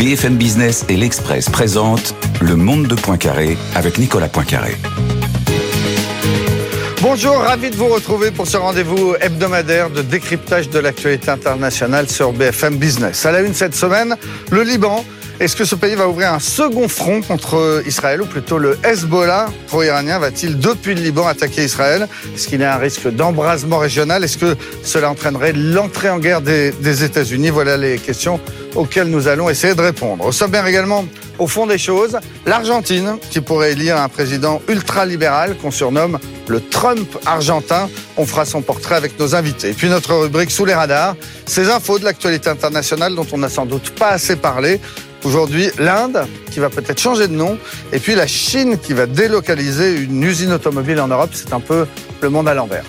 BFM Business et l'Express présentent Le Monde de Poincaré avec Nicolas Poincaré. Bonjour, ravi de vous retrouver pour ce rendez-vous hebdomadaire de décryptage de l'actualité internationale sur BFM Business. À la une cette semaine, le Liban. Est-ce que ce pays va ouvrir un second front contre Israël, ou plutôt le Hezbollah? Pro-iranien va-t-il depuis le Liban attaquer Israël? Est-ce qu'il y a un risque d'embrasement régional? Est-ce que cela entraînerait l'entrée en guerre des, des États-Unis? Voilà les questions auxquelles nous allons essayer de répondre. Au sommaire également, au fond des choses, l'Argentine, qui pourrait élire un président ultra-libéral qu'on surnomme le Trump argentin. On fera son portrait avec nos invités. Et puis notre rubrique sous les radars, ces infos de l'actualité internationale dont on n'a sans doute pas assez parlé. Aujourd'hui, l'Inde, qui va peut-être changer de nom, et puis la Chine, qui va délocaliser une usine automobile en Europe. C'est un peu le monde à l'envers.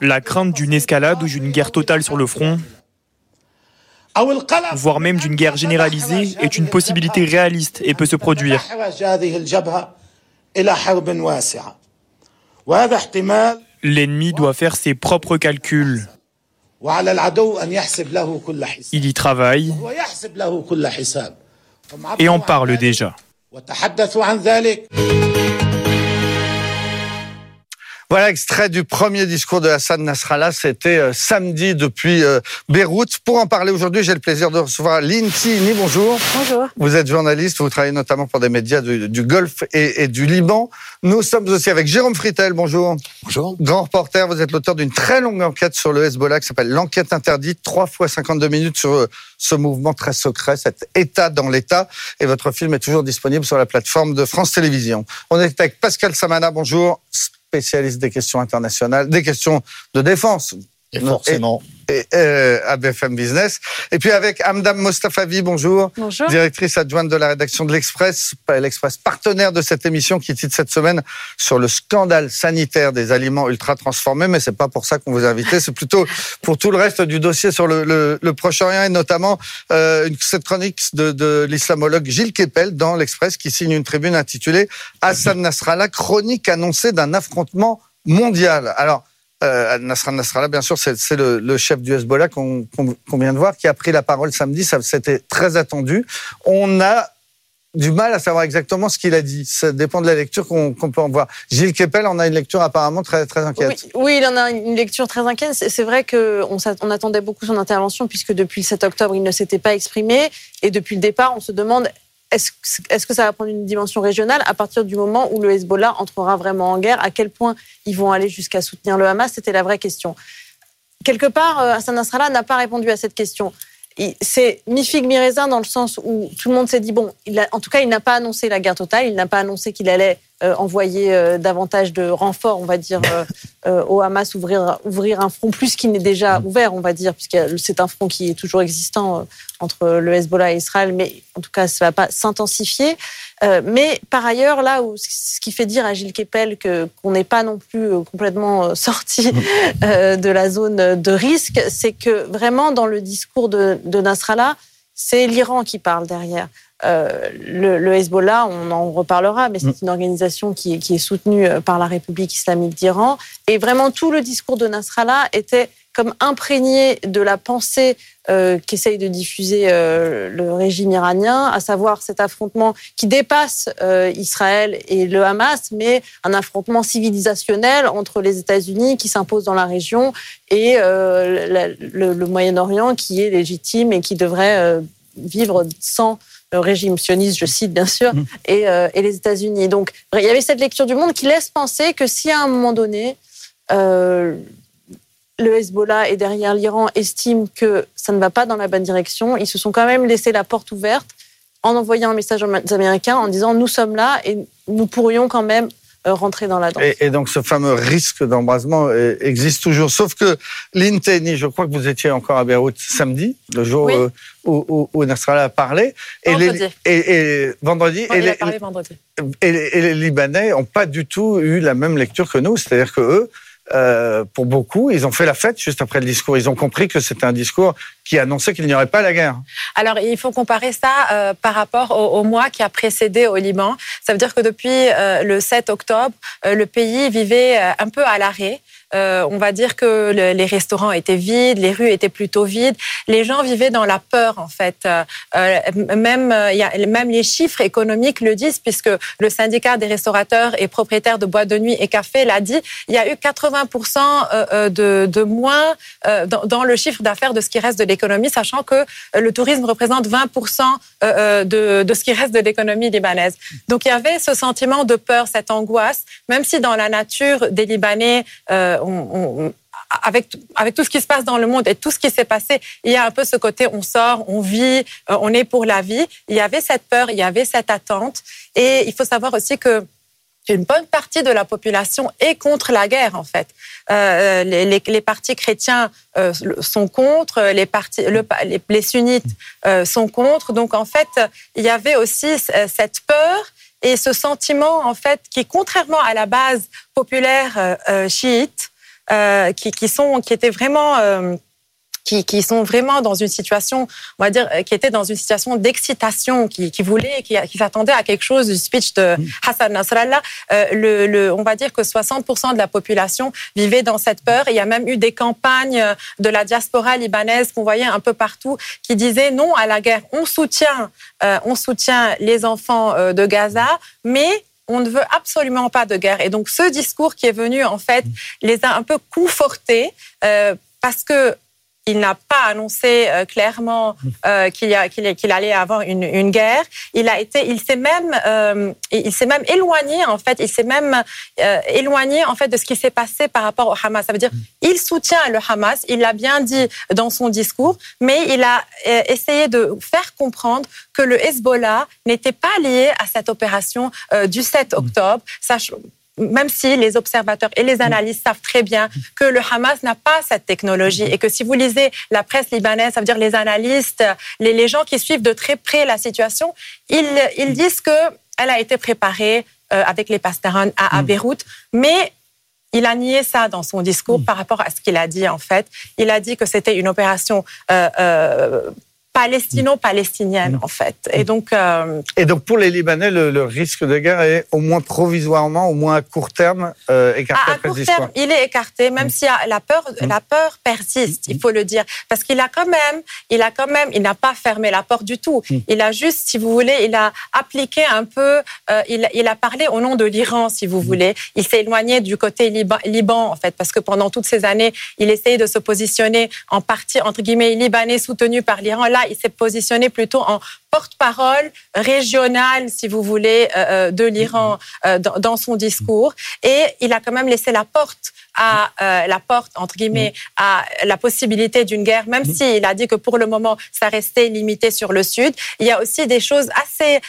La crainte d'une escalade ou d'une guerre totale sur le front, voire même d'une guerre généralisée, est une possibilité réaliste et peut se produire. L'ennemi doit faire ses propres calculs. Il y travaille et en parle déjà. Voilà extrait du premier discours de Hassan Nasrallah. C'était euh, samedi depuis euh, Beyrouth. Pour en parler aujourd'hui, j'ai le plaisir de recevoir Lynn Tini. Bonjour. Bonjour. Vous êtes journaliste, vous travaillez notamment pour des médias du, du Golfe et, et, du Liban. Nous sommes aussi avec Jérôme Fritel. Bonjour. Bonjour. Grand reporter, vous êtes l'auteur d'une très longue enquête sur le Hezbollah qui s'appelle L'enquête interdite, 3 fois 52 minutes sur euh, ce mouvement très secret, cet État dans l'État. Et votre film est toujours disponible sur la plateforme de France Télévisions. On est avec Pascal Samana. Bonjour spécialiste des questions internationales, des questions de défense. Et forcément. Et, et, euh, à BFM Business. Et puis avec Amdam Mostafavi, bonjour. Bonjour. Directrice adjointe de la rédaction de l'Express, l'Express partenaire de cette émission qui titre cette semaine sur le scandale sanitaire des aliments ultra transformés. Mais c'est pas pour ça qu'on vous a invité, c'est plutôt pour tout le reste du dossier sur le, le, le Proche-Orient et notamment euh, cette chronique de, de l'islamologue Gilles Kepel dans l'Express qui signe une tribune intitulée Hassan Nasrallah, chronique annoncée d'un affrontement mondial. Alors, euh, Nasrallah bien sûr, c'est le, chef du Hezbollah qu'on qu vient de voir, qui a pris la parole samedi. C'était très attendu. On a du mal à savoir exactement ce qu'il a dit. Ça dépend de la lecture qu'on qu peut en voir. Gilles Kepel en a une lecture apparemment très, inquiète. Oui, il en a une lecture très inquiète. C'est vrai qu'on on attendait beaucoup son intervention puisque depuis le 7 octobre, il ne s'était pas exprimé. Et depuis le départ, on se demande est-ce est que ça va prendre une dimension régionale à partir du moment où le Hezbollah entrera vraiment en guerre? À quel point ils vont aller jusqu'à soutenir le Hamas? C'était la vraie question. Quelque part, Hassan Nasrallah n'a pas répondu à cette question. C'est mi-figue, mi-raisin dans le sens où tout le monde s'est dit, bon, il a, en tout cas, il n'a pas annoncé la guerre totale, il n'a pas annoncé qu'il allait euh, envoyer euh, davantage de renforts, on va dire, euh, au Hamas, ouvrir, ouvrir un front plus qu'il n'est déjà ouvert, on va dire, puisque c'est un front qui est toujours existant entre le Hezbollah et Israël, mais en tout cas, ça ne va pas s'intensifier. Euh, mais par ailleurs, là où ce qui fait dire à Gilles Kepel que qu'on n'est pas non plus euh, complètement sorti euh, de la zone de risque, c'est que vraiment dans le discours de, de Nasrallah, c'est l'Iran qui parle derrière. Euh, le, le, Hezbollah, on en reparlera, mais c'est une organisation qui, qui, est soutenue par la République islamique d'Iran. Et vraiment, tout le discours de Nasrallah était comme imprégné de la pensée euh, qu'essaye de diffuser euh, le régime iranien, à savoir cet affrontement qui dépasse euh, Israël et le Hamas, mais un affrontement civilisationnel entre les États-Unis qui s'impose dans la région et euh, la, le, le Moyen-Orient qui est légitime et qui devrait euh, vivre sans le régime sioniste, je cite bien sûr, mmh. et, euh, et les États-Unis. Donc il y avait cette lecture du monde qui laisse penser que si à un moment donné euh, le Hezbollah et derrière l'Iran estiment que ça ne va pas dans la bonne direction, ils se sont quand même laissé la porte ouverte en envoyant un message aux Américains en disant nous sommes là et nous pourrions quand même rentrer dans la danse. Et, et donc ce fameux risque d'embrasement existe toujours. Sauf que Linteni, je crois que vous étiez encore à Beyrouth samedi, le jour oui. où, où, où Nasrallah a parlé. Et vendredi. Les, et, et, vendredi. et, les, parlé vendredi. Et, les Libanais n'ont pas du tout eu la même lecture que nous. C'est-à-dire que eux, euh, pour beaucoup, ils ont fait la fête juste après le discours. Ils ont compris que c'était un discours qui annonçait qu'il n'y aurait pas la guerre. Alors, il faut comparer ça euh, par rapport au, mois qui a précédé au Liban. Ça veut dire que depuis euh, le 7 octobre, le pays vivait un peu à l'arrêt. Euh, on va dire que les restaurants étaient vides, les rues étaient plutôt vides. Les gens vivaient dans la peur, en fait. Euh, euh, même, les chiffres économiques le disent, puisque le syndicat des restaurateurs et propriétaires de boîtes de nuit et cafés l'a dit. Il y a eu 80% de, moins dans, le chiffre d'affaires de ce qui reste de l'économie, sachant que le tourisme représente 20% de, de ce qui reste de l'économie libanaise. Donc il y avait ce sentiment de peur, cette angoisse, même si dans la nature des Libanais, avec, avec tout ce qui se passe dans le monde et tout ce qui s'est passé, il y a un peu ce côté on sort, on vit, euh, on est pour la vie. Il y avait cette peur, il y avait cette attente. Et il faut savoir aussi que une bonne partie de la population est contre la guerre, en fait. Euh, les, les, partis chrétiens euh, sont contre, les, partis, le, les, les, sunnites sont contre. Donc, en fait, il y avait aussi cette peur et ce sentiment, en fait, qui, contrairement à la base populaire chiite, euh, qui, qui, sont, qui étaient vraiment euh, qui, qui, sont vraiment dans une situation, on va dire, euh, qui étaient dans une situation d'excitation, qui, qui voulaient, qui, qui s'attendaient à quelque chose du speech de Hassan Nasrallah. Euh, le, le, on va dire que 60% de la population vivait dans cette peur. il y a même eu des campagnes de la diaspora libanaise qu'on voyait un peu partout qui disaient non à la guerre. On soutient, euh, on soutient les enfants de Gaza, mais on ne veut absolument pas de guerre. Et donc ce discours qui est venu, en fait, les a un peu confortés euh, parce que il n'a pas annoncé euh, clairement euh, qu'il allait avoir une, une, guerre. Il a été, il s'est même, euh, il s'est même éloigné en fait. Il s'est même euh, éloigné en fait de ce qui s'est passé par rapport au Hamas. Ça veut dire, il soutient le Hamas. Il l'a bien dit dans son discours, mais il a euh, essayé de faire comprendre que le Hezbollah n'était pas lié à cette opération du 7 octobre même si les observateurs et les analystes savent très bien que le Hamas n'a pas cette technologie et que si vous lisez la presse libanaise, ça veut dire les analystes, les, gens qui suivent de très près la situation, ils, ils disent qu'elle a été préparée euh, avec les Pastarans à, mm. Beyrouth, mais il a nié ça dans son discours mm. par rapport à ce qu'il a dit en fait. Il a dit que c'était une opération euh, euh, palestino-palestinienne, en fait. Et donc, euh, et donc, pour les Libanais, le, risque de guerre est au moins provisoirement, au moins à court terme, euh, écarté. À, court terme, il est écarté, même mm. si la peur, mm. la peur persiste, il faut le dire, parce qu'il a quand même, il a quand même, il n'a pas fermé la porte du tout. Mm. Il a juste, si vous voulez, il a appliqué un peu, euh, il, il, a parlé au nom de l'Iran, si vous voulez. Il s'est éloigné du côté Liban, Liban, en fait, parce que pendant toutes ces années, il essayait de se positionner en partie entre guillemets libanais soutenu par l'Iran. Là, il s'est positionné plutôt en porte-parole régional, si vous voulez, euh, euh, de l'Iran euh, dans son discours. Et il a quand même laissé la porte à la porte entre guillemets à la possibilité d'une guerre, même s'il a dit que pour le moment ça restait limité sur le sud. Il y a aussi des choses assez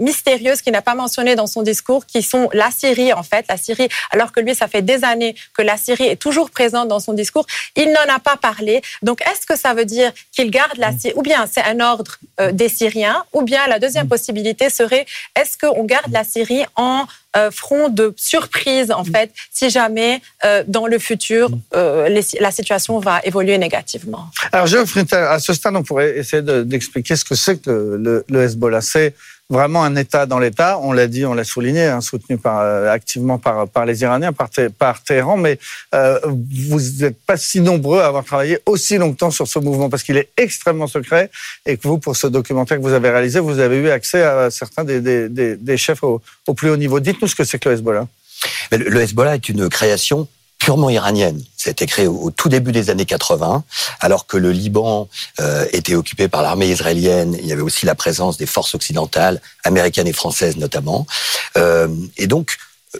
mystérieuses qu'il n'a pas mentionnées dans son discours, qui sont la Syrie en fait, la Syrie. Alors que lui, ça fait des années que la Syrie est toujours présente dans son discours, il n'en a pas parlé. Donc est-ce que ça veut dire qu'il garde la Syrie, ou bien c'est un ordre des Syriens, ou bien la deuxième possibilité serait est-ce qu'on garde la Syrie en euh, front de surprise en fait si jamais euh, dans le futur euh, la situation va évoluer négativement. Alors je à ce stade on pourrait essayer d'expliquer ce que c'est que le, le Hezbollah. C'est vraiment un État dans l'État. On l'a dit, on l'a souligné, hein, soutenu par, euh, activement par, par les Iraniens, par, par Téhéran. Mais euh, vous n'êtes pas si nombreux à avoir travaillé aussi longtemps sur ce mouvement parce qu'il est extrêmement secret et que vous, pour ce documentaire que vous avez réalisé, vous avez eu accès à certains des, des, des, chefs au, plus haut niveau. Dites-nous ce que c'est que le Hezbollah. Le Hezbollah est une création purement iranienne. Ça a été créé au, tout début des années 80, alors que le Liban euh, était occupé par l'armée israélienne. Il y avait aussi la présence des forces occidentales, américaines et françaises notamment. Euh, et donc,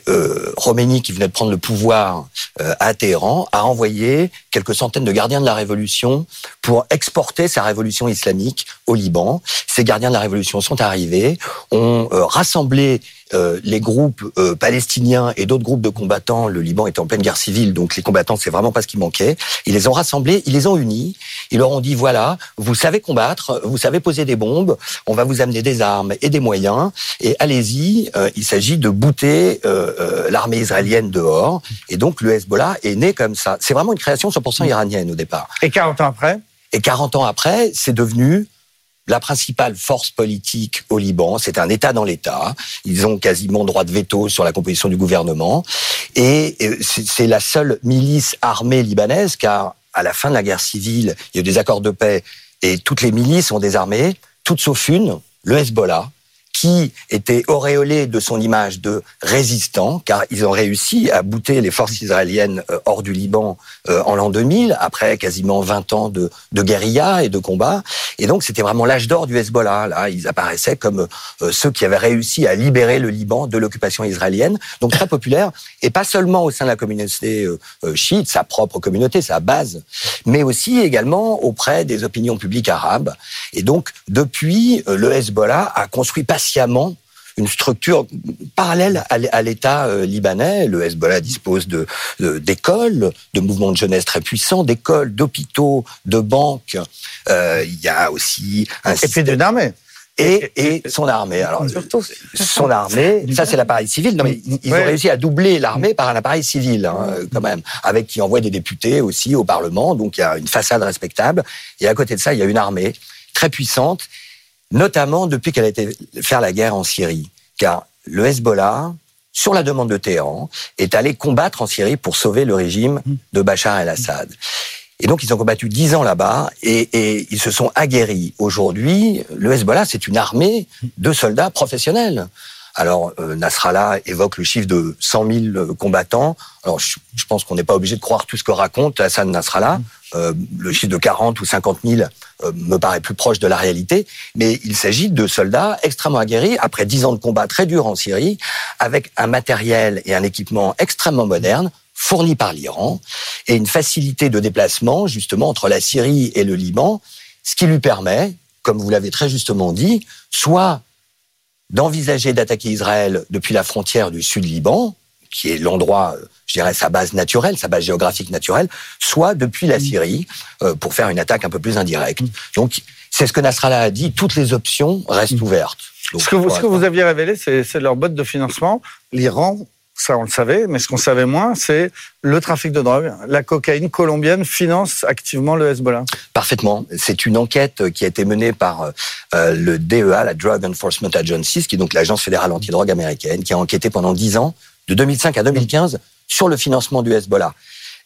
euh, Roménie, qui venait de prendre le pouvoir euh, à Téhéran, a envoyé quelques centaines de gardiens de la révolution pour exporter sa révolution islamique au Liban. Ces gardiens de la révolution sont arrivés, ont euh, rassemblé euh, les groupes euh, palestiniens et d'autres groupes de combattants, le Liban était en pleine guerre civile, donc les combattants, c'est vraiment pas ce qui manquait. Ils les ont rassemblés, ils les ont unis, ils leur ont dit voilà, vous savez combattre, vous savez poser des bombes, on va vous amener des armes et des moyens, et allez-y, euh, il s'agit de bouter l'armée israélienne dehors. Et donc le Hezbollah est né comme ça. C'est vraiment une création 100% iranienne au départ. Et 40 ans après? Et 40 ans après, c'est devenu la principale force politique au Liban. C'est un État dans l'État. Ils ont quasiment droit de veto sur la composition du gouvernement. Et c'est la seule milice armée libanaise, car à la fin de la guerre civile, il y a eu des accords de paix et toutes les milices sont désarmées, toutes sauf une, le Hezbollah, qui était auréolé de son image de résistant, car ils ont réussi à bouter les forces israéliennes euh, hors du Liban euh, en l'an 2000, après quasiment 20 ans de, de guérilla et de combat. Et donc c'était vraiment l'âge d'or du Hezbollah. Là, ils apparaissaient comme euh, ceux qui avaient réussi à libérer le Liban de l'occupation israélienne. Donc très populaire, et pas seulement au sein de la communauté chiite, sa propre communauté, sa base, mais aussi également auprès des opinions publiques arabes. Et donc depuis, le Hezbollah a construit une structure parallèle à l'État euh, libanais. Le Hezbollah dispose de d'écoles, de, mouvements de jeunesse très puissants, d'écoles, d'hôpitaux, de banques. Euh, il y a aussi un et puis d'une armée. Et, et, son armée. Alors, son armée, ça c'est l'appareil civil. Non, mais ils ont réussi à doubler l'armée par un appareil civil, hein, quand même, avec qui envoie des députés aussi au Parlement. Donc il y a une façade respectable. Et à côté de ça, il y a une armée très puissante notamment depuis qu'elle a été faire la guerre en Syrie. Car le Hezbollah, sur la demande de Téhéran, est allé combattre en Syrie pour sauver le régime de Bachar el-Assad. Et donc, ils ont combattu dix ans là-bas et, et, ils se sont aguerris. Aujourd'hui, le Hezbollah, c'est une armée de soldats professionnels. Alors, euh, Nasrallah évoque le chiffre de 100 000 euh, combattants. Alors, je, pense qu'on n'est pas obligé de croire tout ce que raconte Hassan Nasrallah. Euh, le chiffre de 40 ou 50 000 me paraît plus proche de la réalité. Mais il s'agit de soldats extrêmement aguerris, après 10 ans de combat très durs en Syrie, avec un matériel et un équipement extrêmement moderne, fournis par l'Iran, et une facilité de déplacement, justement, entre la Syrie et le Liban, ce qui lui permet, comme vous l'avez très justement dit, soit d'envisager d'attaquer Israël depuis la frontière du sud Liban, qui est l'endroit, euh, je dirais, sa base naturelle, sa base géographique naturelle, soit depuis la Syrie, euh, pour faire une attaque un peu plus indirecte. Donc, c'est ce que Nasrallah a dit, toutes les options restent ouvertes. ce que, vous, ce que vous aviez révélé, c'est leur botte de financement. L'Iran ça on le savait, mais ce qu'on savait moins, c'est le trafic de drogue. La cocaïne colombienne finance activement le Hezbollah. Parfaitement. C'est une enquête qui a été menée par euh, le DEA, la Drug Enforcement Agency, qui est donc l'agence fédérale antidrogue américaine, qui a enquêté pendant 10 ans, de 2005 à 2015, sur le financement du Hezbollah.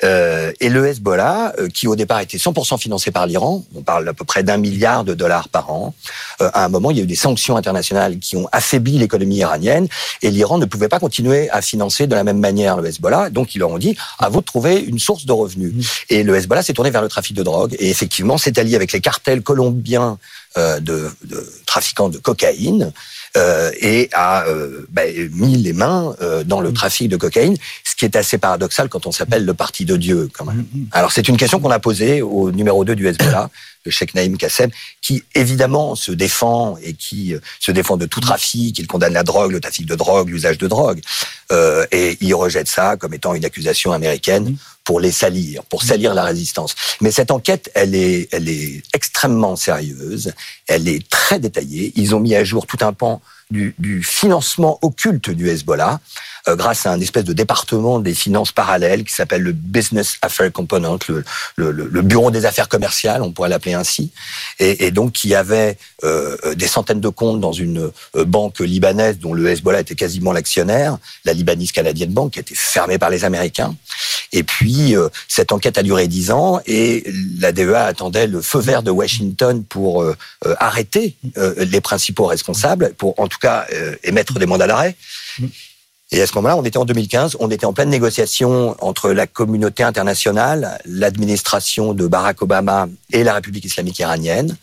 Euh, et le Hezbollah, euh, qui au départ était 100% financé par l'Iran, on parle à peu près d'un milliard de dollars par an, euh, à un moment, il y a eu des sanctions internationales qui ont affaibli l'économie iranienne, et l'Iran ne pouvait pas continuer à financer de la même manière le Hezbollah, donc ils leur ont dit, à vous de trouver une source de revenus. Mmh. Et le Hezbollah s'est tourné vers le trafic de drogue, et effectivement, s'est allié avec les cartels colombiens de, de trafiquants de cocaïne, euh, et a euh, bah, mis les mains euh, dans le mm. trafic de cocaïne, ce qui est assez paradoxal quand on s'appelle le parti de Dieu. Quand même. Mm, mm. Alors c'est une question qu'on a posée au numéro 2 du Hezbollah, le Sheikh Naïm Kassem, qui évidemment se défend et qui se défend de tout trafic, il condamne la drogue, le trafic de drogue, l'usage de drogue, euh, et il rejette ça comme étant une accusation américaine pour les salir, pour salir la résistance. Mais cette enquête, elle est, elle est extrêmement sérieuse, elle est très détaillée. Ils ont mis à jour tout un pan du, du financement occulte du Hezbollah. Euh, grâce à un espèce de département des finances parallèles qui s'appelle le Business Affairs Component, le, bureau des affaires commerciales, on pourrait l'appeler ainsi, et, donc qui avait euh, des centaines de comptes dans une euh, banque libanaise dont le Hezbollah était quasiment l'actionnaire, la Libanese Canadian Bank, qui a été fermée par les Américains. Et puis, cette enquête a duré dix ans et la DEA attendait le feu vert de Washington pour arrêter les principaux responsables, pour en tout cas émettre des mandats d'arrêt. Et à ce moment-là, on était en 2015, on était en pleine négociation entre la communauté internationale, l'administration de Barack Obama et la République islamique iranienne.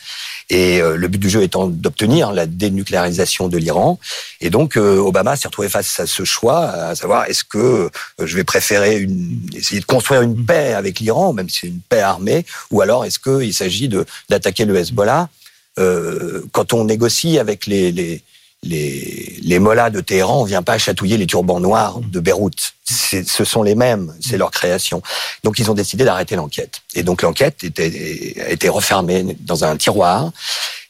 Et euh, le but du jeu étant d'obtenir la dénucléarisation de l'Iran. Et donc, euh, Obama s'est retrouvé face à ce choix, à savoir est-ce que euh, je vais préférer une, essayer de construire une paix avec l'Iran, même si c'est une paix armée, ou alors est-ce qu'il s'agit d'attaquer le Hezbollah? Quand on négocie avec les, les les, les mollahs de Téhéran, on vient pas chatouiller les turbans noirs de Beyrouth. Ce sont les mêmes, c'est leur création. Donc ils ont décidé d'arrêter l'enquête. Et donc l'enquête était, a été refermée dans un tiroir.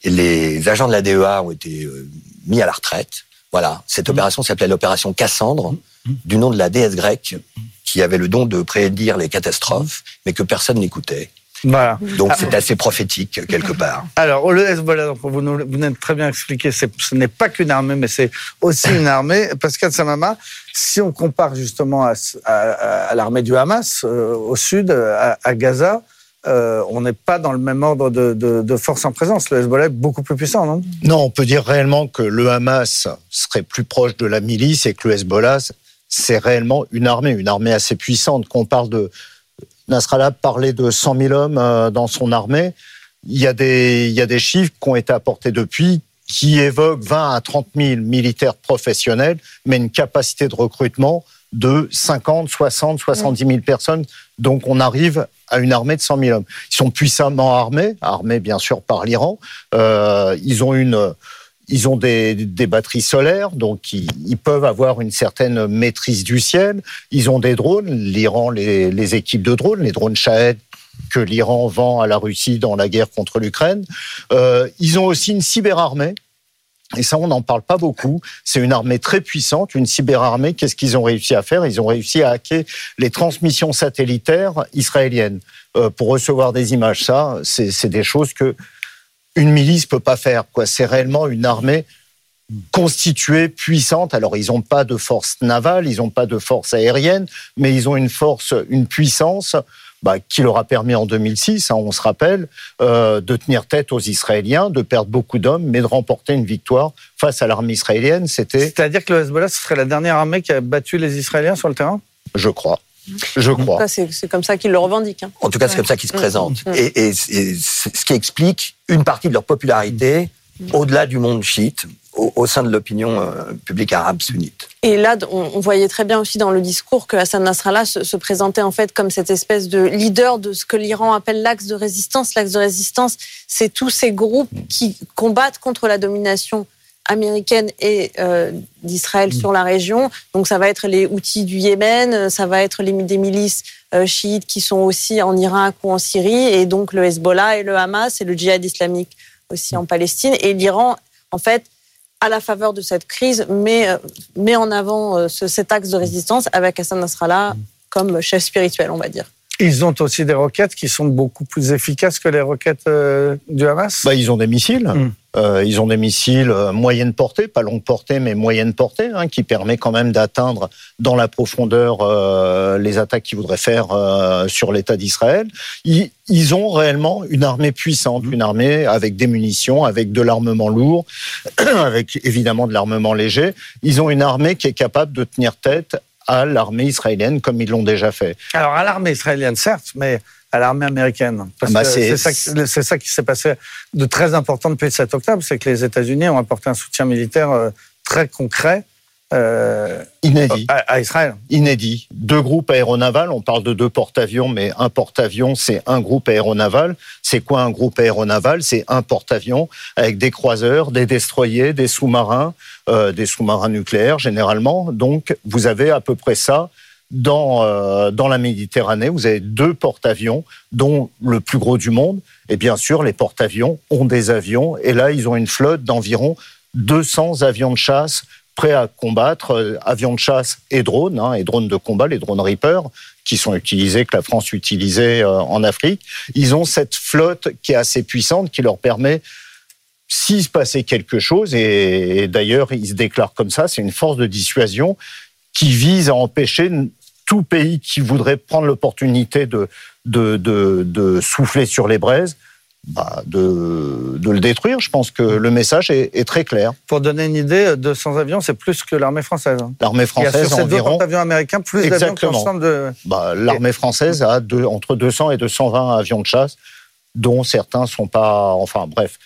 Et les agents de la DEA ont été euh, mis à la retraite. Voilà, cette mmh. opération s'appelait l'opération Cassandre, mmh. du nom de la déesse grecque qui avait le don de prédire les catastrophes, mais que personne n'écoutait. Voilà. Donc c'est assez prophétique quelque part. Alors, le Hezbollah, donc, vous nous vous venez de très bien expliqué, ce n'est pas qu'une armée, mais c'est aussi une armée. Pascal Samama, si on compare justement à, ce- à- à l'armée du Hamas euh, au sud, à, à Gaza, euh, on n'est pas dans le même ordre de, de, de force en présence. Le Hezbollah est beaucoup plus puissant, non? Non, on peut dire réellement que le Hamas serait plus proche de la milice et que le Hezbollah, c'est réellement une armée, une armée assez puissante. Qu'on parle de Nasrallah parlait de 100 000 hommes euh, dans son armée. Il y a des, chiffres qui ont été apportés depuis qui évoquent 20 à 30 000 militaires professionnels, mais une capacité de recrutement de 50, 60, 70 000 personnes. Donc on arrive à une armée de 100 000 hommes. Ils sont puissamment armés, armés bien sûr par l'Iran. Euh, ils ont une, ils ont des, des batteries solaires, donc ils, ils peuvent avoir une certaine maîtrise du ciel. Ils ont des drones. L'Iran les, les équipes de drones, les drones Shahed que l'Iran vend à la Russie dans la guerre contre l'Ukraine. Euh, ils ont aussi une cyberarmée. Et ça, on n'en parle pas beaucoup. C'est une armée très puissante, une cyberarmée. Qu'est-ce qu'ils ont réussi à faire? Ils ont réussi à hacker les transmissions satellitaires israéliennes euh, pour recevoir des images. Ça, c'est des choses que une milice peut pas faire. Quoi, c'est réellement une armée constituée, puissante. Alors, ils n'ont pas de force navale, ils n'ont pas de force aérienne, mais ils ont une force, une puissance bah, qui leur a permis en 2006, hein, on se rappelle, euh, de tenir tête aux Israéliens, de perdre beaucoup d'hommes, mais de remporter une victoire face à l'armée israélienne. C'était, C'est-à-dire que le Hezbollah, ce serait la dernière armée qui a battu les Israéliens sur le terrain? Je crois, je crois. C'est comme ça qu'ils le revendiquent. hein. En tout cas, c'est comme ça qu'ils se Mm. présentent. Mm. Et, ce qui explique une partie de leur popularité au-delà du monde chiite, au, au sein de l'opinion euh, publique arabe sunnite. Et là, on, on voyait très bien aussi dans le discours que Hassan Nasrallah se, se présentait en fait comme cette espèce de leader de ce que l'Iran appelle l'axe de résistance. L'axe de résistance, c'est tous ces groupes qui combattent contre la domination américaine et euh, d'Israël sur la région. Donc ça va être les outils du Yémen, ça va être les, des milices euh, chiites qui sont aussi en Irak ou en Syrie, et donc le Hezbollah et le Hamas et le djihad islamique aussi en Palestine. Et l'Iran, en fait, à la faveur de cette crise, met, euh, met en avant euh, ce- cet axe de résistance avec Hassan Nasrallah comme chef spirituel, on va dire. Ils ont aussi des roquettes qui sont beaucoup plus efficaces que les roquettes euh, du Hamas? Bah, ils ont des missiles. Mm. Euh, ils ont des missiles euh, moyenne portée, pas longue portée, mais moyenne portée, hein, qui permet quand même d'atteindre dans la profondeur euh, les attaques qu'ils voudraient faire euh, sur l'État d'Israël. Ils, ils ont réellement une armée puissante, une armée avec des munitions, avec de l'armement lourd, avec évidemment de l'armement léger. Ils ont une armée qui est capable de tenir tête à l'armée israélienne comme ils l'ont déjà fait. Alors à l'armée israélienne, certes, mais à l'armée américaine. Parce Bah, que c'est- ça, qui- c'est ça qui s'est passé de très important depuis le 7 octobre, c'est que les États-Unis ont apporté un soutien militaire euh, très concret euh, Inédit. à, à Israël. inédit. Deux groupes aéronavals, on parle de deux porte-avions, mais un porte-avions, c'est un groupe aéronaval. C'est quoi un groupe aéronaval? C'est un porte-avions avec des croiseurs, des destroyers, des sous-marins, euh, des sous-marins nucléaires généralement. Donc, vous avez à peu près ça dans, euh, dans la Méditerranée. Vous avez deux porte-avions, dont le plus gros du monde. Et bien sûr, les porte-avions ont des avions. Et là, ils ont une flotte d'environ 200 avions de chasse prêts à combattre, euh, avions de chasse et drones, hein, et drones de combat, les drones Reaper, qui sont utilisés, que la France utilisait euh, en Afrique. Ils ont cette flotte qui est assez puissante, qui leur permet, s'il se passait quelque chose, et d'ailleurs ils se déclarent comme ça, c'est une force de dissuasion qui vise à empêcher tout pays qui voudrait prendre l'opportunité de, de, de, de souffler sur les braises, bah, de, de le détruire. Je pense que le message est, est très clair. Pour donner une idée, 200 avions, c'est plus que l'armée française. hein. L'armée Il y a française sur ces deux environ. porte-avions américains plus d'avions que l'ensemble de... Bah, L'armée française a deux- entre 200 et 220 avions de chasse, dont certains sont pas. Enfin, bref.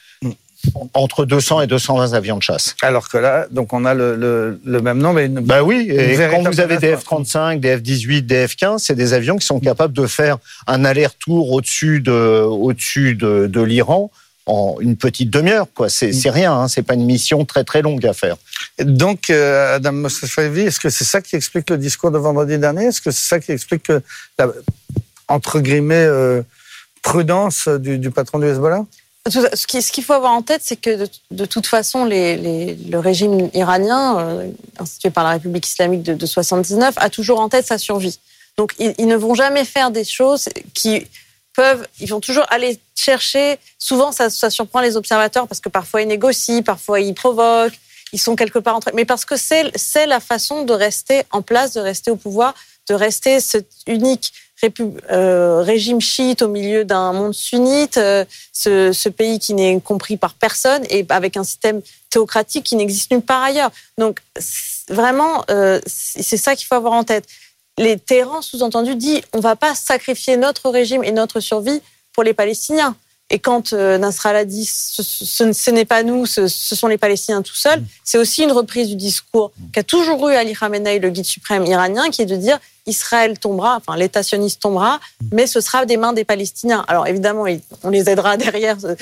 Entre 200 et 220 avions de chasse. Alors que là, donc on a le, le- le même nombre. Une... Bah oui, et quand vous avez des menace, F-35, des F-18, des F-15, c'est des avions qui sont capables de faire un aller-retour au-dessus de, au-dessus de, de l'Iran en une petite demi-heure. Quoi, c'est, rien. Hein, c'est pas une mission très très longue à faire. Donc, euh, Adam Mostafavi, est-ce que c'est ça qui explique le discours de vendredi dernier? Est-ce que c'est ça qui explique que la, entre guillemets, euh, prudence du, du patron du Hezbollah? Ce qui- ce qu'il faut avoir en tête, c'est que de, toute façon, le régime iranien, euh, institué par la République islamique de, de 79, a toujours en tête sa survie. Donc, ils, ne vont jamais faire des choses qui peuvent, ils vont toujours aller chercher. Souvent, ça, surprend les observateurs parce que parfois ils négocient, parfois ils provoquent, ils sont quelque part entre. Mais parce que c'est la façon de rester en place, de rester au pouvoir, de rester ce unique euh, régime chiite au milieu d'un monde sunnite, euh, ce, pays qui n'est compris par personne et avec un système théocratique qui n'existe nulle part ailleurs. Donc vraiment, euh, c'est ça qu'il faut avoir en tête. Les Téhéran, sous-entendu, dit on va pas sacrifier notre régime et notre survie pour les Palestiniens. Et quand euh, Nasrallah dit ce, ce- ce n'est pas nous, ce, ce sont les Palestiniens tout seuls, c'est aussi une reprise du discours qu'a toujours eu Ali Khamenei, le guide suprême iranien, qui est de dire Israël tombera, enfin l'État sioniste tombera, mais ce sera des mains des Palestiniens. Alors évidemment, on les aidera derrière euh,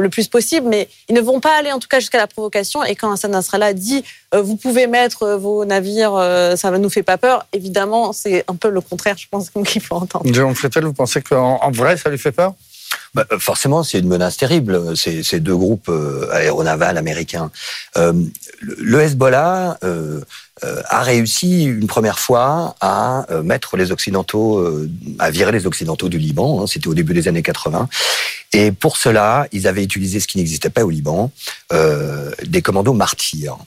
le, plus possible, mais ils ne vont pas aller en tout cas jusqu'à la provocation. Et quand Hassan Nasrallah dit euh, vous pouvez mettre vos navires, ça ne nous fait pas peur, évidemment, c'est un peu le contraire, je pense, qu'il faut entendre. Jérôme Frettel, vous pensez qu'en en vrai, ça lui fait peur? Bah, euh, forcément, c'est une menace terrible, ces, deux groupes euh, aéronavals américains. Euh, le Hezbollah euh, a réussi une première fois à euh, mettre les Occidentaux, euh, à virer les Occidentaux du Liban. hein, C'était au début des années 80. Et pour cela, ils avaient utilisé ce qui n'existait pas au Liban, euh, des commandos martyrs.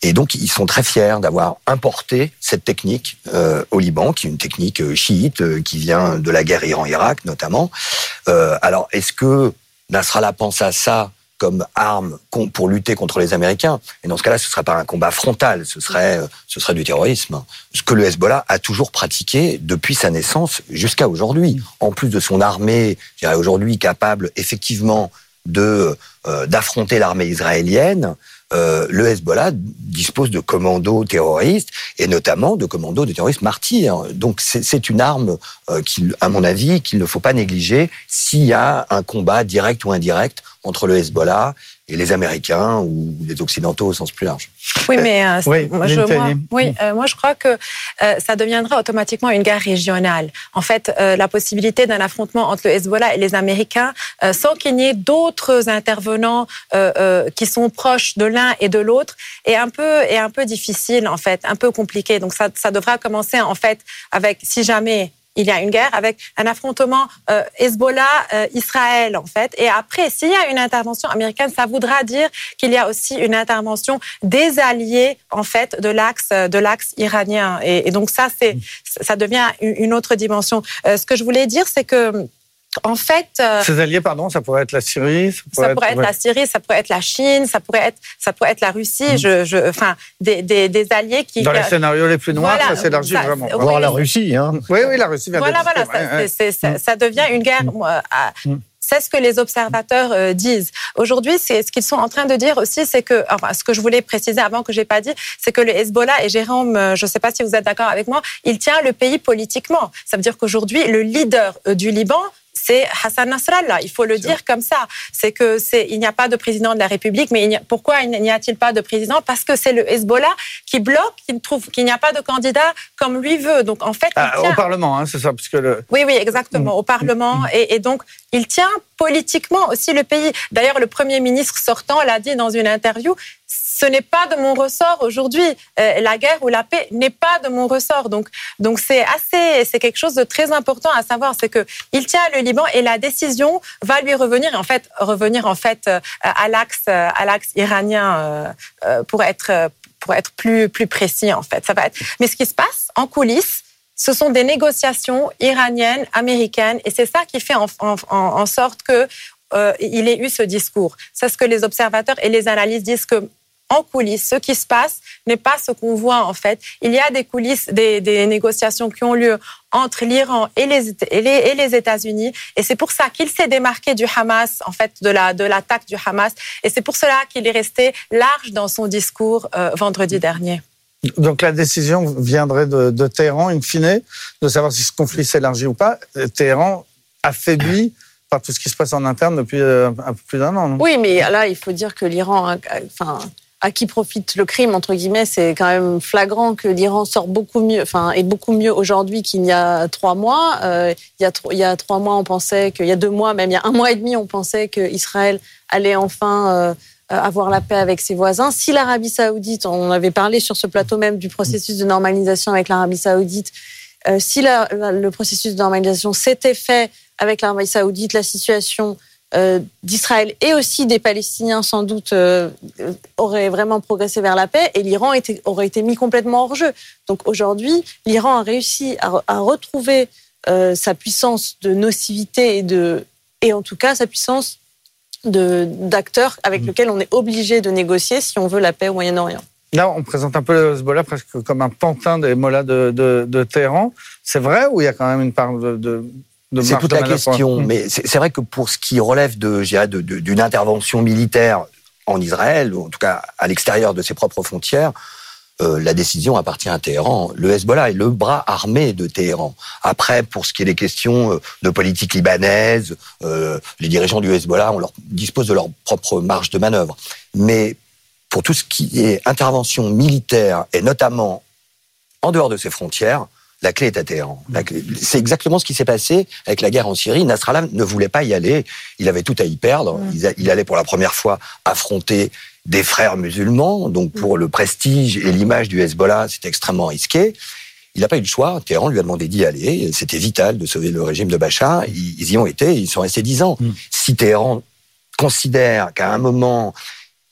Et donc, ils sont très fiers d'avoir importé cette technique euh, au Liban, qui est une technique euh, chiite, euh, qui vient de la guerre Iran-Irak notamment. Euh, alors, est-ce que Nasrallah pense à ça comme arme pour lutter contre les Américains Et dans ce cas-là, ce ne serait pas un combat frontal, ce serait, euh, ce serait du terrorisme. Ce que le Hezbollah a toujours pratiqué depuis sa naissance jusqu'à aujourd'hui. En plus de son armée, aujourd'hui capable effectivement de euh, d'affronter l'armée israélienne, euh, le Hezbollah dispose de commandos terroristes et notamment de commandos de terroristes martyrs. Donc c'est une arme, euh, qu'il- à mon avis, qu'il ne faut pas négliger s'il y a un combat direct ou indirect entre le Hezbollah et les Américains ou les Occidentaux au sens plus large. Oui, mais euh, Oui, moi, je, moi, oui, euh, moi je crois que euh, ça deviendra automatiquement une guerre régionale. En fait, euh, la possibilité d'un affrontement entre le Hezbollah et les Américains, euh, sans qu'il n'y ait d'autres intervenants euh, euh, qui sont proches de l'un et de l'autre, est un peu est un peu difficile en fait, un peu compliqué. Donc ça, ça devra commencer en fait avec si jamais il y a une guerre avec un affrontement euh, Hezbollah-Israël, en fait. Et après, s'il y a une intervention américaine, ça voudra dire qu'il y a aussi une intervention des alliés, en fait, de l'axe de l'axe iranien. Et, et donc ça, c'est ça devient une une autre dimension. Euh, ce que je voulais dire, c'est que en fait, euh, Ces alliés, pardon, ça pourrait être la Syrie ça pourrait être la Syrie, ça pourrait être la Chine, ça pourrait être, ça pourrait être la Russie. Je, je, enfin, des, des, des alliés qui. Dans les scénarios les plus noirs, Voilà, ça s'élargit vraiment. oui, Voir oui. la Russie, hein. Oui, oui, la Russie vient Voilà, voilà, ça, ouais, ouais. ça, ça devient une guerre. moi, à- C'est ce que les observateurs euh, disent. Aujourd'hui, c'est ce qu'ils sont en train de dire aussi, c'est que, enfin, ce que je voulais préciser avant que j'ai pas dit, c'est que le Hezbollah et Jérôme, euh, je ne sais pas si vous êtes d'accord avec moi, il tient le pays politiquement. Ça veut dire qu'aujourd'hui, le leader euh, du Liban, c'est Hassan Nasrallah. Il faut le dire comme ça. C'est que c'est, il n'y a pas de président de la République, mais il n'y a- pourquoi il n'y a-t-il pas de président? Parce que c'est le Hezbollah qui bloque, qui trouve qu'il n'y a pas de candidat comme lui veut. Donc en fait, Ah, tient- au Parlement, hein, c'est ça, parce que le. oui, oui, exactement, au Parlement. Et, et donc, il tient politiquement aussi le pays. D'ailleurs, le Premier ministre sortant l'a dit dans une interview, ce n'est pas de mon ressort aujourd'hui. Euh, la guerre ou la paix n'est pas de mon ressort. Donc, donc c'est assez, c'est quelque chose de très important à savoir, c'est que il tient le Liban et la décision va lui revenir, en fait, revenir en fait euh, à l'axe, euh, à l'axe iranien euh, pour être, pour être plus, plus précis en fait. Ça va être. Mais ce qui se passe en coulisses, ce sont des négociations iraniennes, américaines, et c'est ça qui fait en, en- en- en sorte que euh, il ait eu ce discours. C'est ce que les observateurs et les analystes disent que en coulisses, ce qui se passe n'est pas ce qu'on voit en fait. Il y a des coulisses, des, des négociations qui ont lieu entre l'Iran et les, et les, et les États-Unis, et c'est pour ça qu'il s'est démarqué du Hamas, en fait, de la de l'attaque du Hamas, et c'est pour cela qu'il est resté large dans son discours euh, vendredi dernier. Donc la décision viendrait de, de Téhéran, in fine, de savoir si ce conflit s'élargit ou pas. Téhéran affaibli par tout ce qui se passe en interne depuis euh, un peu plus d'un an. non? Oui, mais là, il faut dire que l'Iran, a- enfin, à qui profite le crime entre guillemets, c'est quand même flagrant que l'Iran sort beaucoup mieux, enfin, est beaucoup mieux aujourd'hui qu'il y a trois mois. Euh, il y a trois mois, on pensait qu'il y a deux mois, même il y a un mois et demi, on pensait que Israël allait enfin euh, avoir la paix avec ses voisins. Si l'Arabie Saoudite, on avait parlé sur ce plateau même du processus de normalisation avec l'Arabie Saoudite. Euh, si le processus de normalisation s'était fait avec l'Arabie saoudite, la situation euh, d'Israël et aussi des Palestiniens sans doute euh, aurait vraiment progressé vers la paix et l'Iran aurait été mis complètement hors jeu. Donc aujourd'hui, l'Iran a réussi à, re- à retrouver euh, sa puissance de nocivité et, de, et en tout cas sa puissance de- d'acteur avec lequel on est obligé de négocier si on veut la paix au Moyen-Orient. Là, on présente un peu le Hezbollah presque comme un pantin des mollahs de, de, de Téhéran. C'est vrai ou il y a quand même une part de C'est toute la question. Mmh. Mais c'est vrai que pour ce qui relève de, d'une intervention militaire en Israël, ou en tout cas à l'extérieur de ses propres frontières, euh, la décision appartient à Téhéran. Le Hezbollah est le bras armé de Téhéran. Après, pour ce qui est des questions euh, de politique libanaise, euh, les dirigeants du Hezbollah on leur, disposent de leur propre marge de manœuvre. Mais pour tout ce qui est intervention militaire, et notamment en dehors de ses frontières, la clé est à Téhéran. Clé- C'est exactement ce qui s'est passé avec la guerre en Syrie. Nasrallah ne voulait pas y aller. Il avait tout à y perdre. Il, allait pour la première fois affronter des frères musulmans. Donc pour le prestige et l'image du Hezbollah, c'était extrêmement risqué. Il n'a pas eu le choix. Téhéran lui a demandé d'y aller. C'était vital de sauver le régime de Bachar. Ils, ils y ont été. Ils sont restés dix ans. Si Téhéran considère qu'à un moment,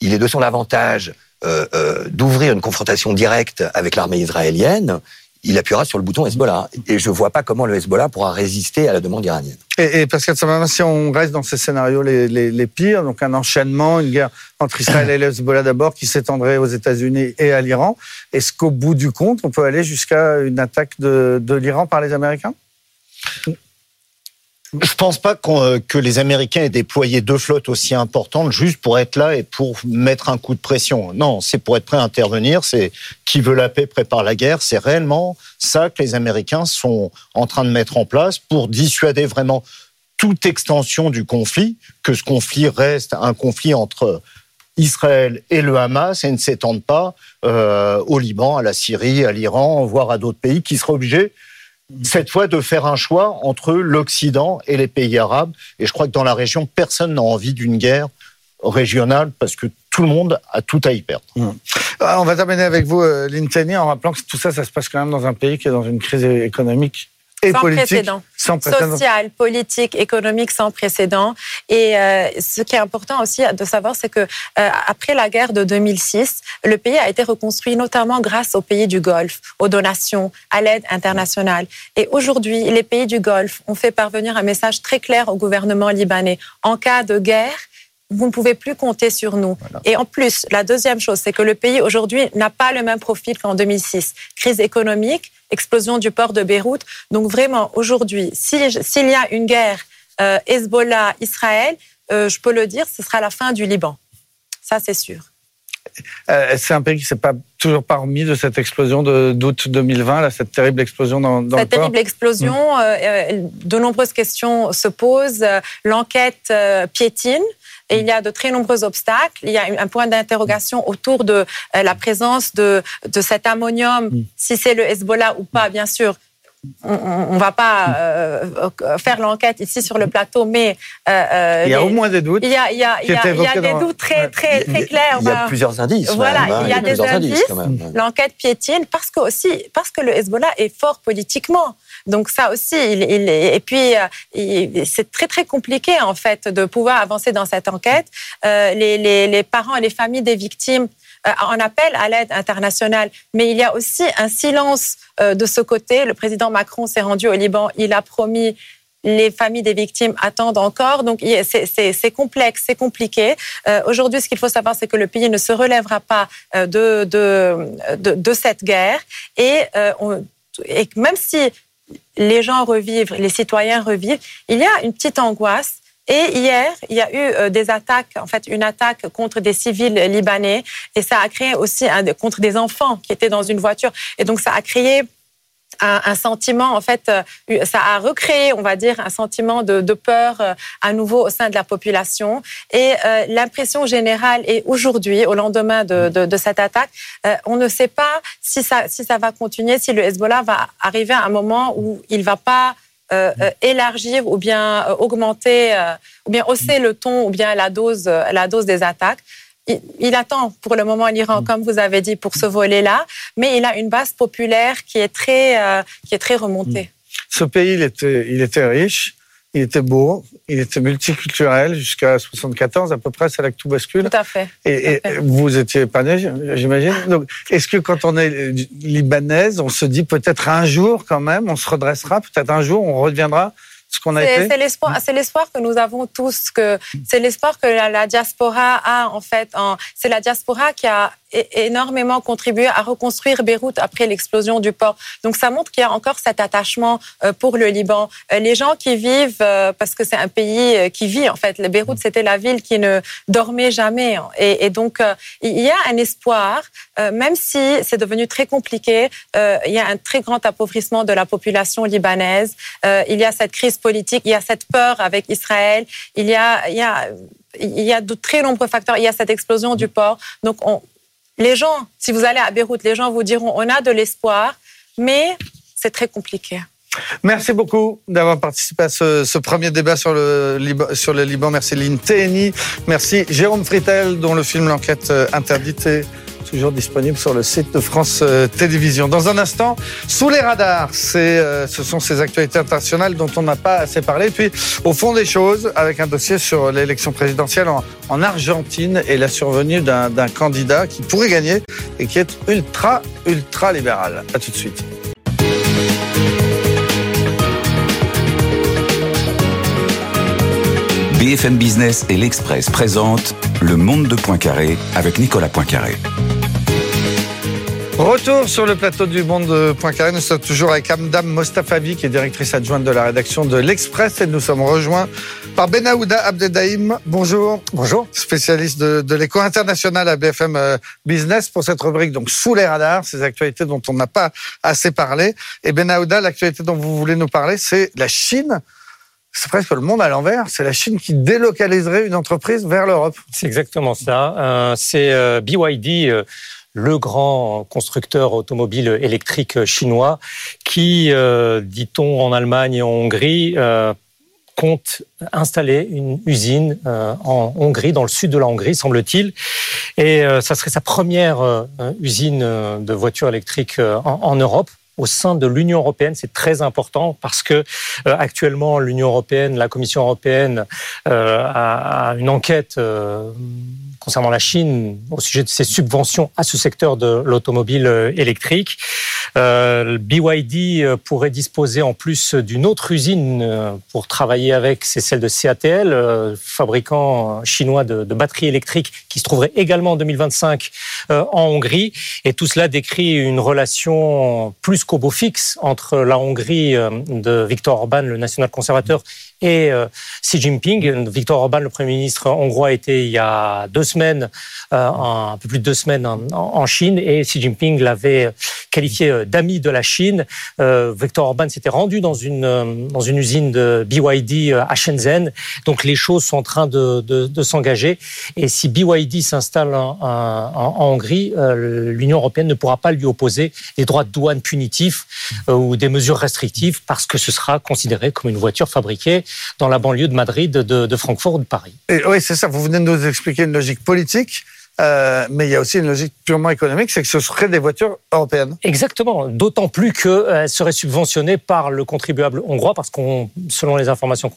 il est de son avantage euh, euh, d'ouvrir une confrontation directe avec l'armée israélienne, il appuiera sur le bouton Hezbollah. Et je ne vois pas comment le Hezbollah pourra résister à la demande iranienne. Et, et Pascal Samama, si on reste dans ces scénarios les, pires, donc un enchaînement, une guerre entre Israël et le Hezbollah d'abord qui s'étendrait aux États-Unis et à l'Iran, est-ce qu'au bout du compte, on peut aller jusqu'à une attaque de l'Iran par les Américains? Je pense pas euh, que les Américains aient déployé deux flottes aussi importantes juste pour être là et pour mettre un coup de pression. Non, c'est pour être prêt à intervenir. C'est qui veut la paix prépare la guerre. C'est réellement ça que les Américains sont en train de mettre en place pour dissuader vraiment toute extension du conflit, que ce conflit reste un conflit entre Israël et le Hamas et ne s'étende pas euh, au Liban, à la Syrie, à l'Iran, voire à d'autres pays qui seraient obligés cette fois de faire un choix entre l'Occident et les pays arabes. Et je crois que dans la région, personne n'a envie d'une guerre régionale parce que tout le monde a tout à y perdre. Ah, On va terminer avec vous, euh, Tenney, en rappelant que tout ça, ça se passe quand même dans un pays qui est dans une crise économique et Sans politique précédent. sans précédent. social, politique, économique sans précédent. Et euh, ce qui est important aussi de savoir, c'est que euh, après la guerre de 2006, le pays a été reconstruit notamment grâce aux pays du Golfe, aux donations, à l'aide internationale. Et aujourd'hui, les pays du Golfe ont fait parvenir un message très clair au gouvernement libanais. En cas de guerre, vous ne pouvez plus compter sur nous. Et en plus, la deuxième chose, c'est que le pays aujourd'hui n'a pas le même profil qu'en 2006. Crise économique, explosion du port de Beyrouth. Donc vraiment, aujourd'hui, si- s'il y a une guerre euh, Hezbollah-Israël, euh, je peux le dire, ce sera la fin du Liban. Ça, c'est sûr. Euh, c'est un pays qui s'est pas toujours pas remis de cette explosion de- d'août 2020, là, cette terrible explosion dans, dans Cette le terrible explosion, euh, de nombreuses questions se posent. L'enquête piétine. Et il y a de très nombreux obstacles. Il y a un point d'interrogation autour de euh, la présence de, de cet ammonium, si c'est le Hezbollah ou pas, bien sûr. On ne va pas euh, euh, faire l'enquête ici sur le plateau, mais euh, Il y a les- au moins des doutes. il y a, il y a, il y a- qui étaient il y a évoqués des doutes très, très, très clairs. Il y a Ben, plusieurs indices. Voilà, même, hein. il y a des indices. L'enquête piétine parce que aussi parce que le Hezbollah est fort politiquement. Donc ça aussi, il, il et puis euh, c'est très très compliqué en fait de pouvoir avancer dans cette enquête. Euh, les, parents et les familles des victimes euh, en appellent à l'aide internationale, mais il y a aussi un silence de ce côté. Le président Macron s'est rendu au Liban, il a promis les familles des victimes attendent encore. Donc, c'est- complexe, c'est compliqué. Aujourd'hui, ce qu'il faut savoir, c'est que le pays ne se relèvera pas de, de, de, cette guerre. Et, et même si les gens revivent, les citoyens revivent, il y a une petite angoisse. Et hier, il y a eu euh, des attaques, en fait, une attaque contre des civils libanais, et ça a créé aussi contre des enfants qui étaient dans une voiture. Et donc, ça a créé un, sentiment, en fait, euh, ça a recréé, on va dire, un sentiment de, peur euh, à nouveau au sein de la population. Et euh, l'impression générale est aujourd'hui, au lendemain de, cette attaque, on ne sait pas si ça, va continuer, si le Hezbollah va arriver à un moment où il va pas élargir ou bien augmenter, ou bien hausser le ton ou bien la dose, la dose des attaques. Il, attend pour le moment l'Iran, comme vous avez dit, pour ce volet-là, mais il a une base populaire qui est très, euh, qui est très remontée. Ce pays, il était, il était riche, il était beau, il était multiculturel jusqu'à 74 à peu près, c'est là que tout bascule. Tout à fait. Et, vous étiez épargné, j'imagine. Donc, est-ce que quand on est libanaise, on se dit peut-être un jour quand même, on se redressera, peut-être un jour on reviendra c'est l'espoir, c'est l'espoir que nous avons tous, que c'est l'espoir que la, diaspora a en fait. c'est la diaspora qui a énormément contribué à reconstruire Beyrouth après l'explosion du port. Donc ça montre qu'il y a encore cet attachement euh, pour le Liban. Euh, les gens qui vivent, euh, parce que c'est un pays qui vit en fait. Beyrouth c'était la ville qui ne dormait jamais. Et, donc il y a un espoir, même si c'est devenu très compliqué. il y a un très grand appauvrissement de la population libanaise. il y a cette crise politique, il y a cette peur avec Israël. Il y a, il y a il y a de très nombreux facteurs. Il y a cette explosion du port. Donc, on, les gens, si vous allez à Beyrouth, les gens vous diront on a de l'espoir, mais c'est très compliqué. Merci beaucoup d'avoir participé à ce, premier débat sur le, Liban. Merci Lynn Téhéni. Merci Jérôme Fritel, dont le film L'enquête interdite est toujours disponible sur le site de France euh, Télévisions. Dans un instant, sous les radars, euh, ce sont ces actualités internationales dont on n'a pas assez parlé. Puis, au fond des choses, avec un dossier sur l'élection présidentielle en, en, Argentine et la survenue d'un candidat qui pourrait gagner et qui est ultra, ultra libéral. À tout de suite. BFM Business et l'Express présentent Le Monde de Poincaré avec Nicolas Poincaré. Retour sur le plateau du Monde de Poincaré. Nous sommes toujours avec Amdam Mostafavi, qui est directrice adjointe de la rédaction de l'Express. Et nous sommes rejoints par Benaouda Abdedaïm. Bonjour. Bonjour. Spécialiste de, l'éco international à BFM euh, Business pour cette rubrique, donc sous les radars, ces actualités dont on n'a pas assez parlé. Et Benaouda, l'actualité dont vous voulez nous parler, c'est la Chine c'est presque le monde à l'envers. C'est la Chine qui délocaliserait une entreprise vers l'Europe. C'est exactement ça. Euh, c'est euh, BYD, euh, le grand constructeur automobile électrique chinois, qui, dit-on en Allemagne et en Hongrie, compte installer une usine en Hongrie, dans le sud de la Hongrie, semble-t-il. Et ça serait sa première usine de voitures électriques en Europe au sein de l'Union européenne. C'est très important parce que euh, actuellement l'Union européenne, la Commission européenne euh, a, une enquête euh, concernant la Chine au sujet de ses subventions à ce secteur de l'automobile euh, électrique. Euh, BYD euh, pourrait disposer en plus d'une autre usine euh, pour travailler avec, c'est celle de CATL, fabricant chinois de, de, batteries électriques, qui se trouverait également en 2025 en Hongrie. Et tout cela décrit une relation plus qu'au beau fixe entre la Hongrie de Viktor Orban, le national conservateur, et euh, Xi Jinping. Victor Orban, le Premier ministre hongrois, était il y a deux semaines, euh, un peu plus de deux semaines en, Chine, et Xi Jinping l'avait qualifié euh, d'ami de la Chine. Victor Orban s'était rendu dans une, dans une usine de BYD à Shenzhen. Donc les choses sont en train de, de, de s'engager. Et si BYD s'installe en, en, Hongrie, l'Union européenne ne pourra pas lui opposer des droits de douane punitifs ou des mesures restrictives parce que ce sera considéré comme une voiture fabriquée dans la banlieue de Madrid, de, Francfort ou de Paris. oui, c'est ça. Vous venez de nous expliquer une logique politique. Euh, mais il y a aussi une logique purement économique, c'est que ce seraient des voitures européennes. Exactement, d'autant plus qu'elles euh, seraient subventionnées par le contribuable hongrois, parce qu'on, selon les informations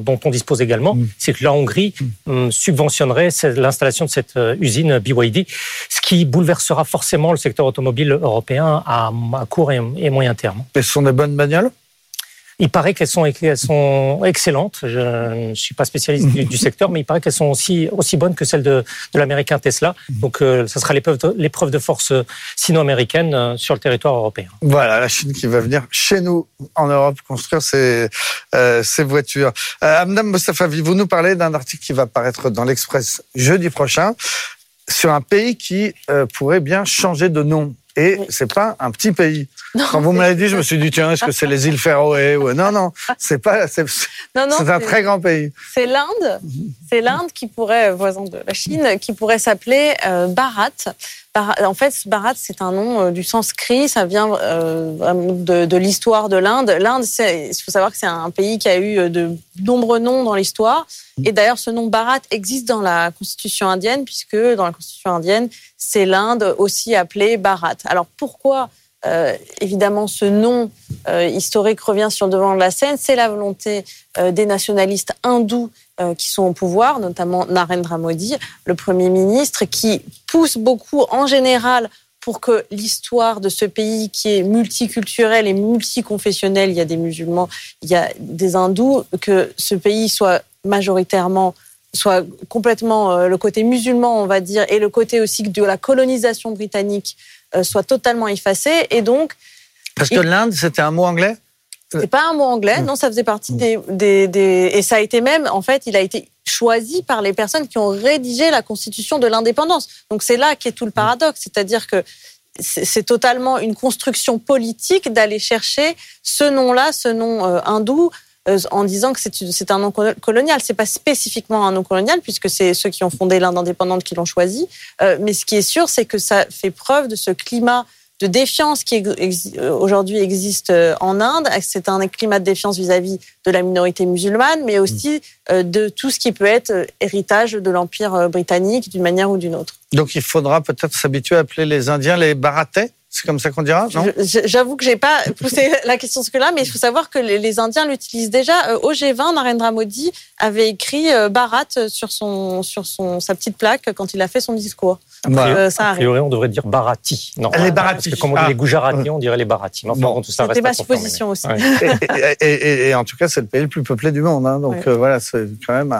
dont on dispose également, mm. c'est que la Hongrie mm. Mm, subventionnerait l'installation de cette euh, usine BYD, ce qui bouleversera forcément le secteur automobile européen à, court et, et moyen terme. Et ce sont des bonnes bagnoles? Il paraît qu'elles sont, excellentes. Je ne suis pas spécialiste du, secteur, mais il paraît qu'elles sont aussi, aussi bonnes que celles de, l'américain Tesla. Donc, euh, ça sera l'épreuve de, force sino-américaine euh, sur le territoire européen. Voilà, la Chine qui va venir chez nous, en Europe, construire ses, euh, voitures. Euh, Amdam Mostafavi, vous nous parlez d'un article qui va paraître dans l'Express jeudi prochain sur un pays qui pourrait bien changer de nom. Et c'est pas un petit pays. Quand vous me l'avez dit, je me suis dit tiens, est-ce que c'est les îles Féroé ou non non, c'est pas c'est un très grand pays. C'est l'Inde, c'est l'Inde qui pourrait voisin de la Chine qui pourrait s'appeler euh, Bharat. En fait, Bharat, c'est un nom euh, du sanskrit, ça vient euh, de, l'histoire de l'Inde. L'Inde, il faut savoir que c'est un pays qui a eu euh, de nombreux noms dans l'histoire. Et d'ailleurs, ce nom Bharat existe dans la constitution indienne, puisque dans la constitution indienne, c'est l'Inde aussi appelée Bharat. Alors pourquoi évidemment, ce nom historique revient sur le devant de la scène? C'est la volonté des nationalistes hindous qui sont au pouvoir, notamment Narendra Modi, le Premier ministre, qui pousse beaucoup en général pour que l'histoire de ce pays qui est multiculturel et multiconfessionnel, il y a des musulmans, il y a des hindous, que ce pays soit majoritairement soit complètement le côté musulman, on va dire, et le côté aussi de la colonisation britannique euh, soit totalement effacé. Et donc. Parce que l'Inde, c'était un mot anglais? C'est pas un mot anglais, non, ça faisait partie des, des, des, Et ça a été même, en fait, il a été choisi par les personnes qui ont rédigé la constitution de l'indépendance. Donc c'est là qu'est tout le paradoxe, c'est-à-dire que c'est totalement une construction politique d'aller chercher ce nom-là, ce nom euh, hindou, euh, en disant que c'est un nom colonial. C'est pas spécifiquement un nom colonial puisque c'est ceux qui ont fondé l'Inde indépendante qui l'ont choisi. mais ce qui est sûr, c'est que ça fait preuve de ce climat de défiance qui euh, aujourd'hui existe euh, en Inde. C'est un climat de défiance vis-à-vis de la minorité musulmane, mais aussi euh, de tout ce qui peut être héritage de l'Empire britannique d'une manière ou d'une autre. Donc il faudra peut-être s'habituer à appeler les Indiens les Baratais c'est comme ça qu'on dira, non? J'avoue que j'ai pas poussé la question jusque-là, mais il faut savoir que les Indiens l'utilisent déjà. Au G20, Narendra Modi avait écrit Bharat sur, son, sur son, sa petite plaque quand il a fait son discours. Euh, ça a priori, on devrait dire Bharati. Non, les Bharati. Parce que comme on dit les ah. Gujarati, on dirait les Bharati. bon, tout ça C'était ma supposition aussi. Et, en tout cas, c'est le pays le plus peuplé du monde. Hein, donc euh, voilà, c'est quand même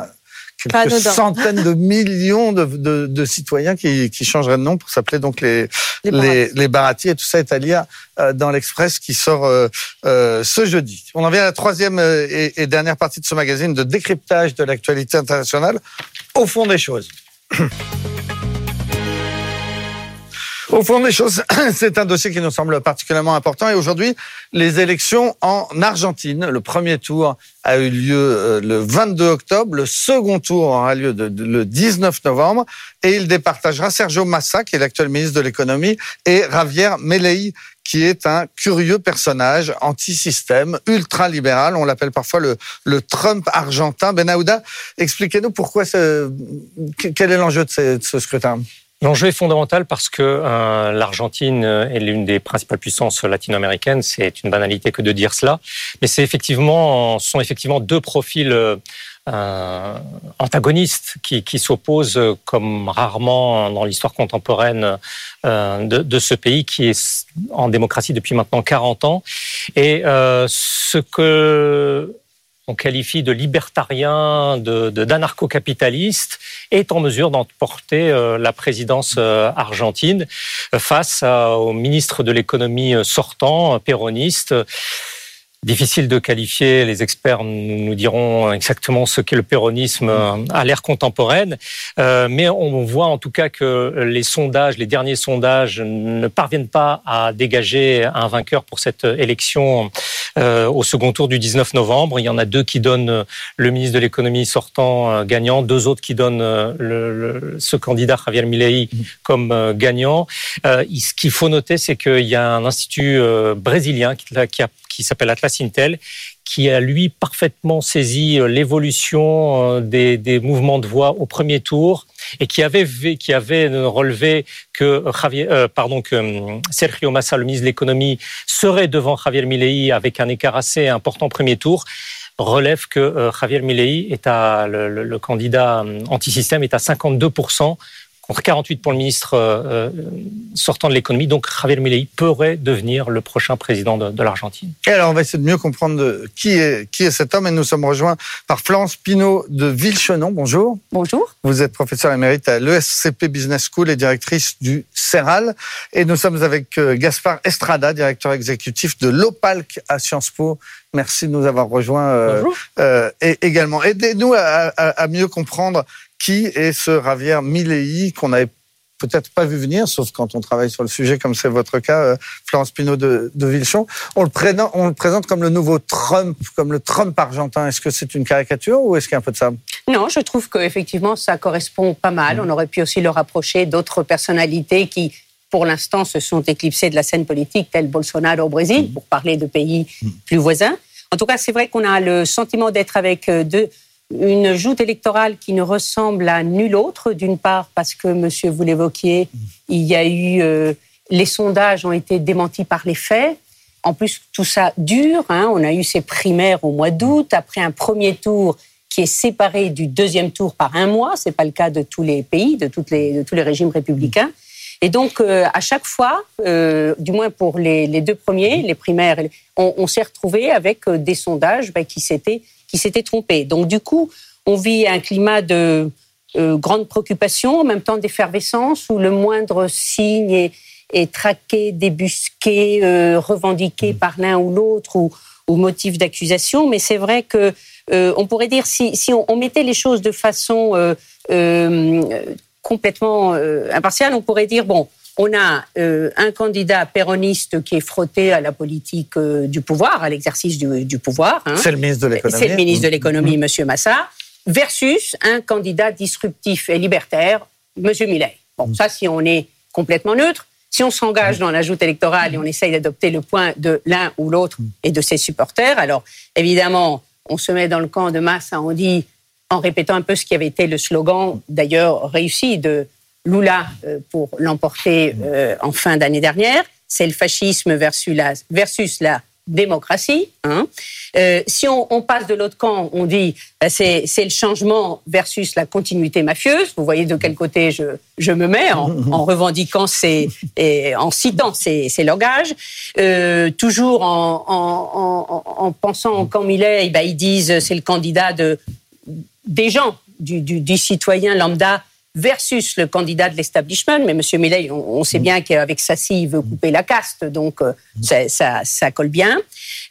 quelques centaines de millions de, citoyens qui, changeraient de nom pour s'appeler donc les les, les, Bharati. Et tout ça est à lire euh, dans l'Express qui sort ce jeudi. On en vient à la troisième et dernière partie de ce magazine de décryptage de l'actualité internationale au fond des choses. Au fond des choses, c'est un dossier qui nous semble particulièrement important. Et aujourd'hui, les élections en Argentine. Le premier tour a eu lieu euh, le 22 octobre. Le second tour aura lieu le 19 novembre. Et il départagera Sergio Massa, qui est l'actuel ministre de l'économie, et Javier Milei, qui est un curieux personnage anti-système, ultra-libéral. On l'appelle parfois le, le Trump argentin. Benahouda, expliquez-nous pourquoi ce, quel est l'enjeu de ce scrutin? L'enjeu est fondamental parce que euh, l'Argentine est l'une des principales puissances latino-américaines. C'est une banalité que de dire cela, mais c'est effectivement, sont effectivement deux profils euh, antagonistes qui, qui s'opposent comme rarement dans l'histoire contemporaine euh, de, de, ce pays qui est en démocratie depuis maintenant 40 ans. Et euh, ce que on qualifie de libertarien, de, d'anarcho-capitaliste, est en mesure d'emporter euh, la présidence euh, argentine face au ministre de l'économie euh, sortant, péroniste, Difficile de qualifier, les experts nous diront exactement ce qu'est le péronisme à l'ère contemporaine, euh, mais on voit en tout cas que les sondages, les derniers sondages ne parviennent pas à dégager un vainqueur pour cette élection euh, au second tour du 19 novembre. Il y en a deux qui donnent le ministre de l'économie sortant euh, gagnant, deux autres qui donnent le, ce candidat Javier Milei comme gagnant. ce qu'il faut noter, c'est qu'il y a un institut brésilien qui a qui s'appelle Atlas Intel, qui a lui parfaitement saisi euh, l'évolution euh, des, des, mouvements de voix au premier tour et qui avait qui avait relevé que Javier, euh, pardon que Sergio Massa, le ministre de l'économie, serait devant Javier Milei avec un écart assez important premier tour relève que Javier Milei est à le, le, le candidat anti-système est à 52 contre 48 pour le ministre euh, euh, sortant de l'économie. Donc Javier Milei pourrait devenir le prochain président de, l'Argentine. Et alors on va essayer de mieux comprendre qui est, qui est cet homme et nous sommes rejoints par Florence Pinault de Villechenon. Bonjour. Bonjour. Vous êtes professeur émérite à l'ESCP Business School et directrice du CERAL. Et nous sommes avec euh, Gaspard Estrada, directeur exécutif de l'OPALC à Sciences Po. Merci de nous avoir rejoints euh, et également. Aidez-nous à, à, mieux comprendre qui est ce Javier Milei qu'on n'avait peut-être pas vu venir, sauf quand on travaille sur le sujet, comme c'est votre cas, euh, Florence Pinault de, de Villechon. On le, présente, on le présente comme le nouveau Trump, comme le Trump argentin. Est-ce que c'est une caricature ou est-ce qu'il y a un peu de ça? Non, je trouve qu'effectivement, ça correspond pas mal. On aurait pu aussi le rapprocher d'autres personnalités qui pour l'instant, se sont éclipsés de la scène politique, tel Bolsonaro au Brésil, pour parler de pays plus voisins. En tout cas, c'est vrai qu'on a le sentiment d'être avec euh, deux, une joute électorale qui ne ressemble à nulle autre. D'une part, parce que, monsieur, vous l'évoquiez, il y a eu. euh, les sondages ont été démentis par les faits. En plus, tout ça dure. hein. On a eu ces primaires au mois d'août, après un premier tour qui est séparé du deuxième tour par un mois. C'est pas le cas de tous les pays, de, toutes les, de tous les régimes républicains. Et donc, euh, à chaque fois, euh, du moins pour les, les deux premiers, les primaires, on, on s'est retrouvé avec euh, des sondages ben, qui s'étaient qui s'étaient trompés. Donc, du coup, on vit un climat de euh, grande préoccupation, en même temps d'effervescence, où le moindre signe est, est traqué, débusqué, revendiqué par l'un ou l'autre, ou, ou motif d'accusation. Mais c'est vrai que on pourrait dire si, si on, on mettait les choses de façon complètement euh, impartiale, on pourrait dire bon, on a euh, un candidat péroniste qui est frotté à la politique euh, du pouvoir, à l'exercice du, du pouvoir. hein. C'est le ministre de l'économie. C'est le ministre de l'économie, Monsieur Massa, versus un candidat disruptif et libertaire, Monsieur Millet. Bon, ça, si on est complètement neutre, si on s'engage dans la joute électorale et on essaye d'adopter le point de l'un ou l'autre et de ses supporters, alors évidemment, on se met dans le camp de Massa, on dit, en répétant un peu ce qui avait été le slogan, d'ailleurs réussi, de Lula euh, pour l'emporter euh, en fin d'année dernière, c'est le fascisme versus la, démocratie. hein. Euh, si on, passe de l'autre camp, on dit euh, c'est le changement versus la continuité mafieuse. Vous voyez de quel côté je, me mets en, en revendiquant ces, et en citant ces, langages. Toujours en, en, en, en pensant en camp Millet, eh ben, ils disent c'est le candidat de, des gens, du, du, du citoyen lambda versus le candidat de l'establishment. Mais M. Millet, on, on sait bien qu'avec Sassi, il veut couper la caste, donc euh, ça, ça, ça colle bien.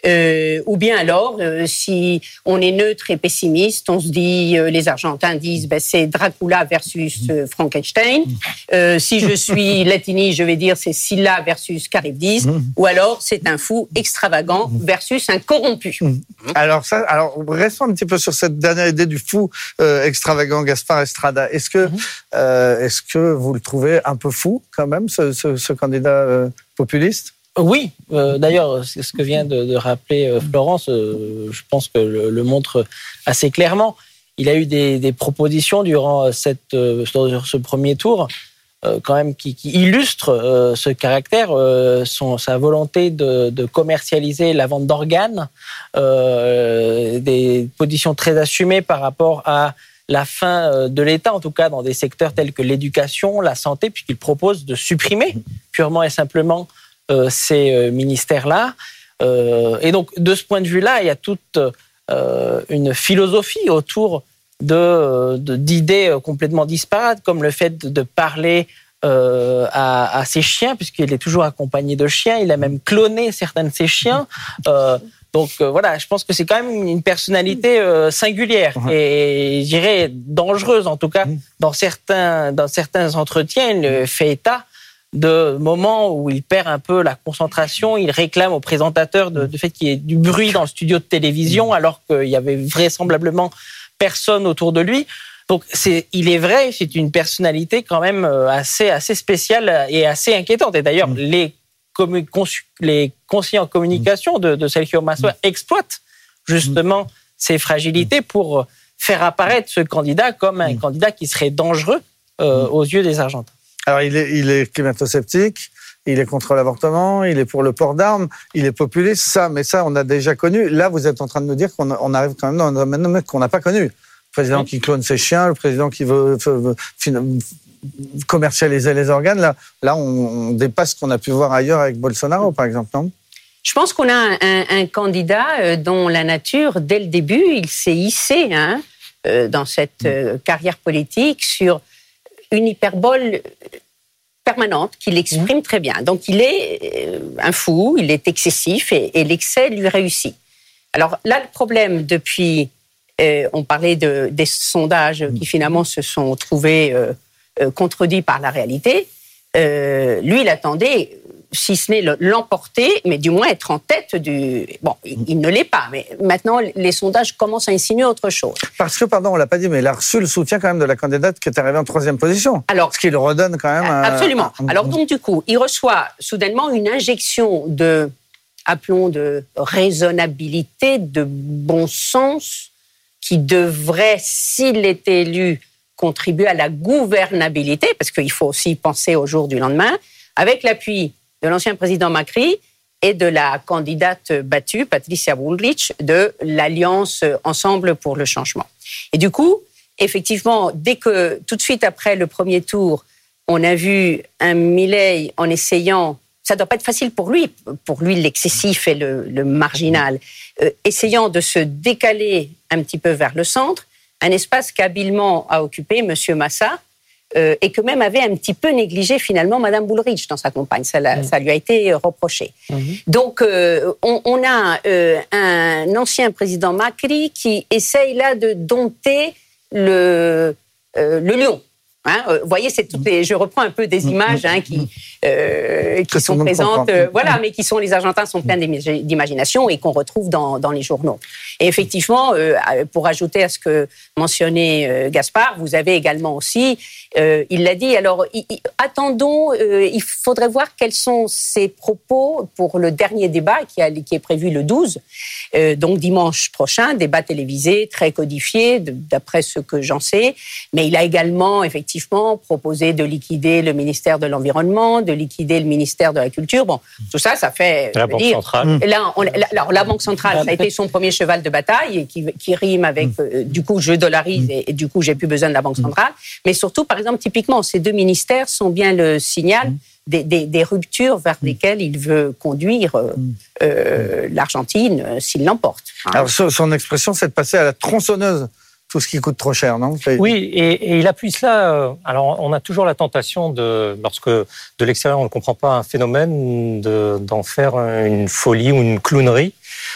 Euh, ou bien alors, euh, si on est neutre et pessimiste, on se dit, euh, les Argentins disent, ben, c'est Dracula versus Frankenstein. Euh, si je suis latini, je vais dire, c'est Silla versus Charybdis. Ou alors, c'est un fou extravagant versus un corrompu. Alors ça, alors restons un petit peu sur cette dernière idée du fou extravagant Gaspard Estrada. Est-ce que, euh, est-ce que vous le trouvez un peu fou quand même, ce, ce- ce candidat populiste? Oui, euh, d'ailleurs, ce que vient de, de rappeler euh, Florence, euh, je pense que le, le montre assez clairement. Il a eu des, des propositions durant cette, euh, ce premier tour, euh, quand même, qui, qui illustrent euh, ce caractère, euh, son, sa volonté de, de commercialiser la vente d'organes, euh, des positions très assumées par rapport à la fin euh, de l'État, en tout cas dans des secteurs tels que l'éducation, la santé, puisqu'il propose de supprimer purement et simplement euh, ces euh, ministères-là. Euh, et donc, de ce point de vue-là, il y a toute euh, une philosophie autour de d'idées euh, complètement disparates, comme le fait de, parler euh, à, à ses chiens, puisqu'il est toujours accompagné de chiens. Il a même cloné certains de ses chiens. Euh, donc euh, voilà, je pense que c'est quand même une personnalité euh, singulière et je dirais dangereuse en tout cas dans certains dans certains entretiens. Il fait état de moments où il perd un peu la concentration. Il réclame au présentateur de, de fait qu'il y ait du bruit dans le studio de télévision alors qu'il y avait vraisemblablement personne autour de lui. Donc c'est, il est vrai, c'est une personnalité quand même euh, assez assez spéciale et assez inquiétante. Et d'ailleurs, les commu- consu- les conseillers en communication de, de Sergio Massa exploitent justement ces fragilités pour faire apparaître ce candidat comme un candidat qui serait dangereux euh, aux yeux des Argentins. Alors il est, il est climato-sceptique, il est contre l'avortement, il est pour le port d'armes, il est populiste, ça, mais ça on a déjà connu. Là vous êtes en train de nous dire qu'on on arrive quand même dans un domaine qu'on n'a pas connu. Le président qui clone ses chiens, le président qui veut, veut- veut commercialiser les organes. Là, là on, on dépasse ce qu'on a pu voir ailleurs avec Bolsonaro, par exemple, non? Je pense qu'on a un, un- un candidat euh, dont la nature, dès le début, il s'est hissé hein, euh, dans cette euh, carrière politique sur une hyperbole permanente qu'il exprime très bien. Donc il est euh, un fou, il est excessif et, et l'excès lui réussit. Alors là, le problème depuis, euh, on parlait de, des sondages qui finalement se sont trouvés euh, euh, contredits par la réalité. Euh, lui, il attendait si ce n'est le- l'emporter, mais du moins être en tête du. Bon, il, ne l'est pas, mais maintenant les sondages commencent à insinuer autre chose. Parce que, pardon, on l'a pas dit, mais il a reçu le soutien quand même de la candidate qui est arrivée en troisième position. Alors, Ce qui le redonne quand même. Absolument. un- Alors donc du coup, il reçoit soudainement une injection de, appelons de raisonnabilité, de bon sens, qui devrait, s'il était élu, contribuer à la gouvernabilité, parce qu'il faut aussi penser au jour du lendemain, avec l'appui de l'ancien président Macri et de la candidate battue, Patricia Bullrich, de l'Alliance Ensemble pour le changement. Et du coup, effectivement, dès que, tout de suite après le premier tour, on a vu un Milley en essayant, ça doit pas être facile pour lui, pour lui l'excessif et le, marginal, euh, essayant de se décaler un petit peu vers le centre, un espace qu'habilement a occupé Monsieur Massa, euh, et que même avait un petit peu négligé finalement Madame Bullrich dans sa campagne. Ça, l'a- ça lui a été reproché. Donc, euh, on, on a euh, un ancien président Macri qui essaye là de dompter le, euh, le lion. Hein, euh, vous voyez, c'est toutes les, je reprends un peu des images hein, qui, euh, sont présentes, euh, voilà, mais qui sont les Argentins sont pleins d'imagination et qu'on retrouve dans, dans les journaux. Et effectivement, euh, pour ajouter à ce que mentionnait euh, Gaspard, vous avez également aussi, euh, il l'a dit. Alors, attendons. euh, il faudrait voir quels sont ses propos pour le dernier débat qui, a- qui est prévu le 12, euh, donc dimanche prochain, débat télévisé très codifié, d'après ce que j'en sais. Mais il a également, effectivement, proposé de liquider le ministère de l'Environnement, de liquider le ministère de la Culture. Bon, tout ça, ça fait. La Banque dire, centrale. Là, on- la- alors, la Banque centrale, ça a été son premier cheval de bataille et qui, qui rime avec, euh, du coup, je dollarise et, et du coup, j'ai plus besoin de la Banque centrale. Mais surtout, par exemple, typiquement, ces deux ministères sont bien le signal des, des- des ruptures vers lesquelles il veut conduire euh, euh, l'Argentine euh, s'il l'emporte. hein. Alors, son, expression, c'est de passer à la tronçonneuse tout ce qui coûte trop cher, non? Oui, et, et il appuie cela. Alors, on a toujours la tentation de, lorsque de l'extérieur on ne comprend pas un phénomène, de- d'en faire une folie ou une clownerie.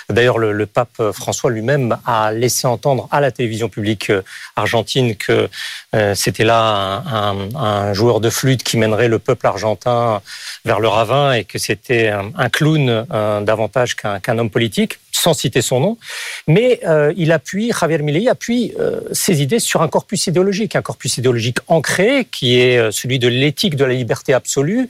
D'ailleurs, le, pape François lui-même a laissé entendre à la télévision publique euh, argentine que euh, c'était là un, joueur de flûte qui mènerait le peuple argentin vers le ravin et que c'était un, clown euh, davantage qu'un homme politique, sans citer son nom. Mais il appuie, Javier Milei appuie ses idées sur un corpus idéologique, un corpus idéologique ancré qui est celui de l'éthique de la liberté absolue,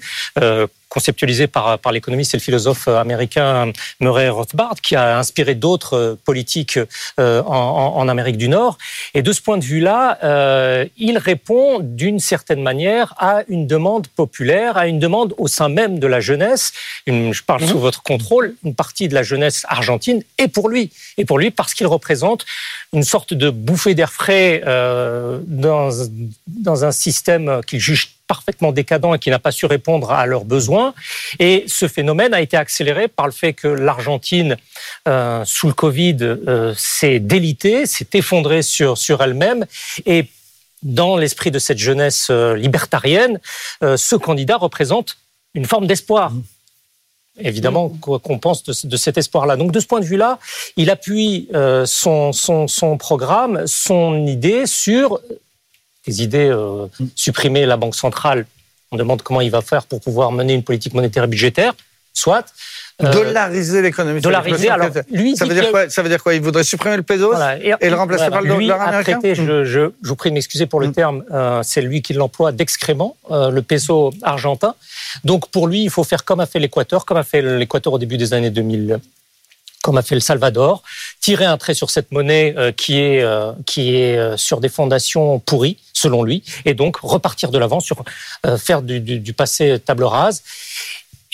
conceptualisé par, par l'économiste et le philosophe américain Murray Rothbard, qui a inspiré d'autres euh, politiques euh, en, en- Amérique du Nord. Et de ce point de vue-là, euh, il répond d'une certaine manière à une demande populaire, à une demande au sein même de la jeunesse. Une- je parle sous votre contrôle, une partie de la jeunesse argentine, et pour lui, et pour lui parce qu'il représente une sorte de bouffée d'air frais euh, dans, dans un système qu'il juge parfaitement décadent et qui n'a pas su répondre à leurs besoins. Et ce phénomène a été accéléré par le fait que l'Argentine, euh, sous le Covid, euh, s'est délitée, s'est effondrée sur, sur elle-même. Et dans l'esprit de cette jeunesse euh, libertarienne, euh, ce candidat représente une forme d'espoir. Évidemment qu'on qu'on pense de cet espoir-là. Donc de ce point de vue-là, il appuie euh, son, son, son programme, son idée sur des idées euh, supprimer la banque centrale. On demande comment il va faire pour pouvoir mener une politique monétaire et budgétaire, soit. Euh, Dollariser l'économie. dollariser, alors, lui, ça veut dire quoi Ça veut dire quoi Il voudrait supprimer le pesos Voilà. et, le remplacer par le dollar américain traité, je, je, je vous prie de m'excuser pour le terme, euh, c'est lui qui l'emploie d'excrément, euh, le peso argentin. Donc pour lui, il faut faire comme a fait l'Équateur, comme a fait l'Équateur au début des années 2000 comme a fait le Salvador, tirer un trait sur cette monnaie qui est qui est sur des fondations pourries selon lui, et donc repartir de l'avant sur euh, faire du, du, du passé table rase.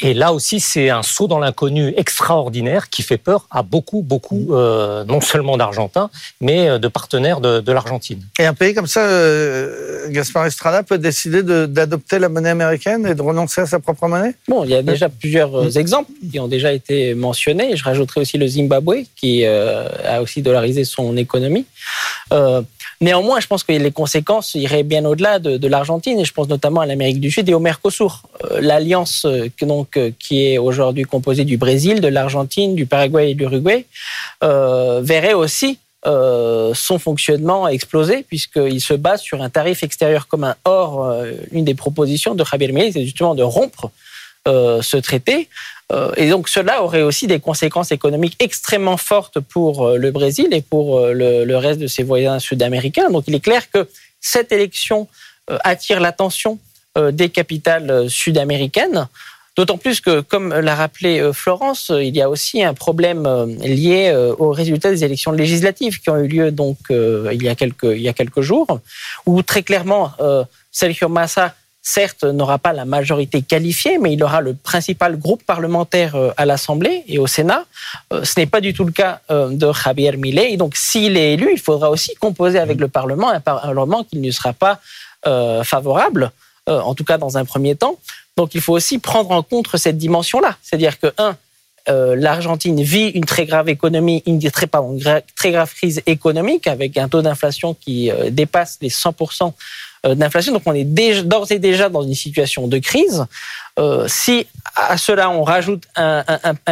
Et là aussi, c'est un saut dans l'inconnu extraordinaire qui fait peur à beaucoup, beaucoup, euh, non seulement d'Argentins, mais euh, de partenaires de, de l'Argentine. Et un pays comme ça, euh, Gaspard Estrada peut décider de- d'adopter la monnaie américaine et de renoncer à sa propre monnaie? Bon, il y a déjà plusieurs euh, exemples qui ont déjà été mentionnés. Je rajouterai aussi le Zimbabwe, qui euh, a aussi dollarisé son économie. Néanmoins, je pense que les conséquences iraient bien au-delà de, l'Argentine, et je pense notamment à l'Amérique du Sud et au Mercosur. Euh, L'alliance euh, euh, qui est aujourd'hui composée du Brésil, de l'Argentine, du Paraguay et de l'Uruguay, verrait aussi son fonctionnement exploser puisqu'il se base sur un tarif extérieur commun. Or, une des propositions de Javier Milei, c'est justement de rompre ce traité. Euh, et donc cela aurait aussi des conséquences économiques extrêmement fortes pour euh, le Brésil et pour euh, le, reste de ses voisins sud-américains. Donc il est clair que cette élection attire l'attention des capitales sud-américaines. D'autant plus que, comme l'a rappelé Florence, il y a aussi un problème lié aux résultats des élections législatives qui ont eu lieu donc il y a quelques il y a quelques jours, où très clairement Sergio Massa certes n'aura pas la majorité qualifiée, mais il aura le principal groupe parlementaire euh, à l'Assemblée et au Sénat. Euh, Ce n'est pas du tout le cas euh, de Javier Milei. Donc, s'il est élu, il faudra aussi composer avec le Parlement, un Parlement qui ne sera pas favorable, en tout cas dans un premier temps. Donc, il faut aussi prendre en compte cette dimension-là. C'est-à-dire que, un, l'Argentine vit une très grave économie, une très, grave crise économique avec un taux d'inflation qui dépasse les 100% euh, d'inflation. Donc on est d'ores et déjà dans une situation de crise. Euh, si à cela on rajoute un,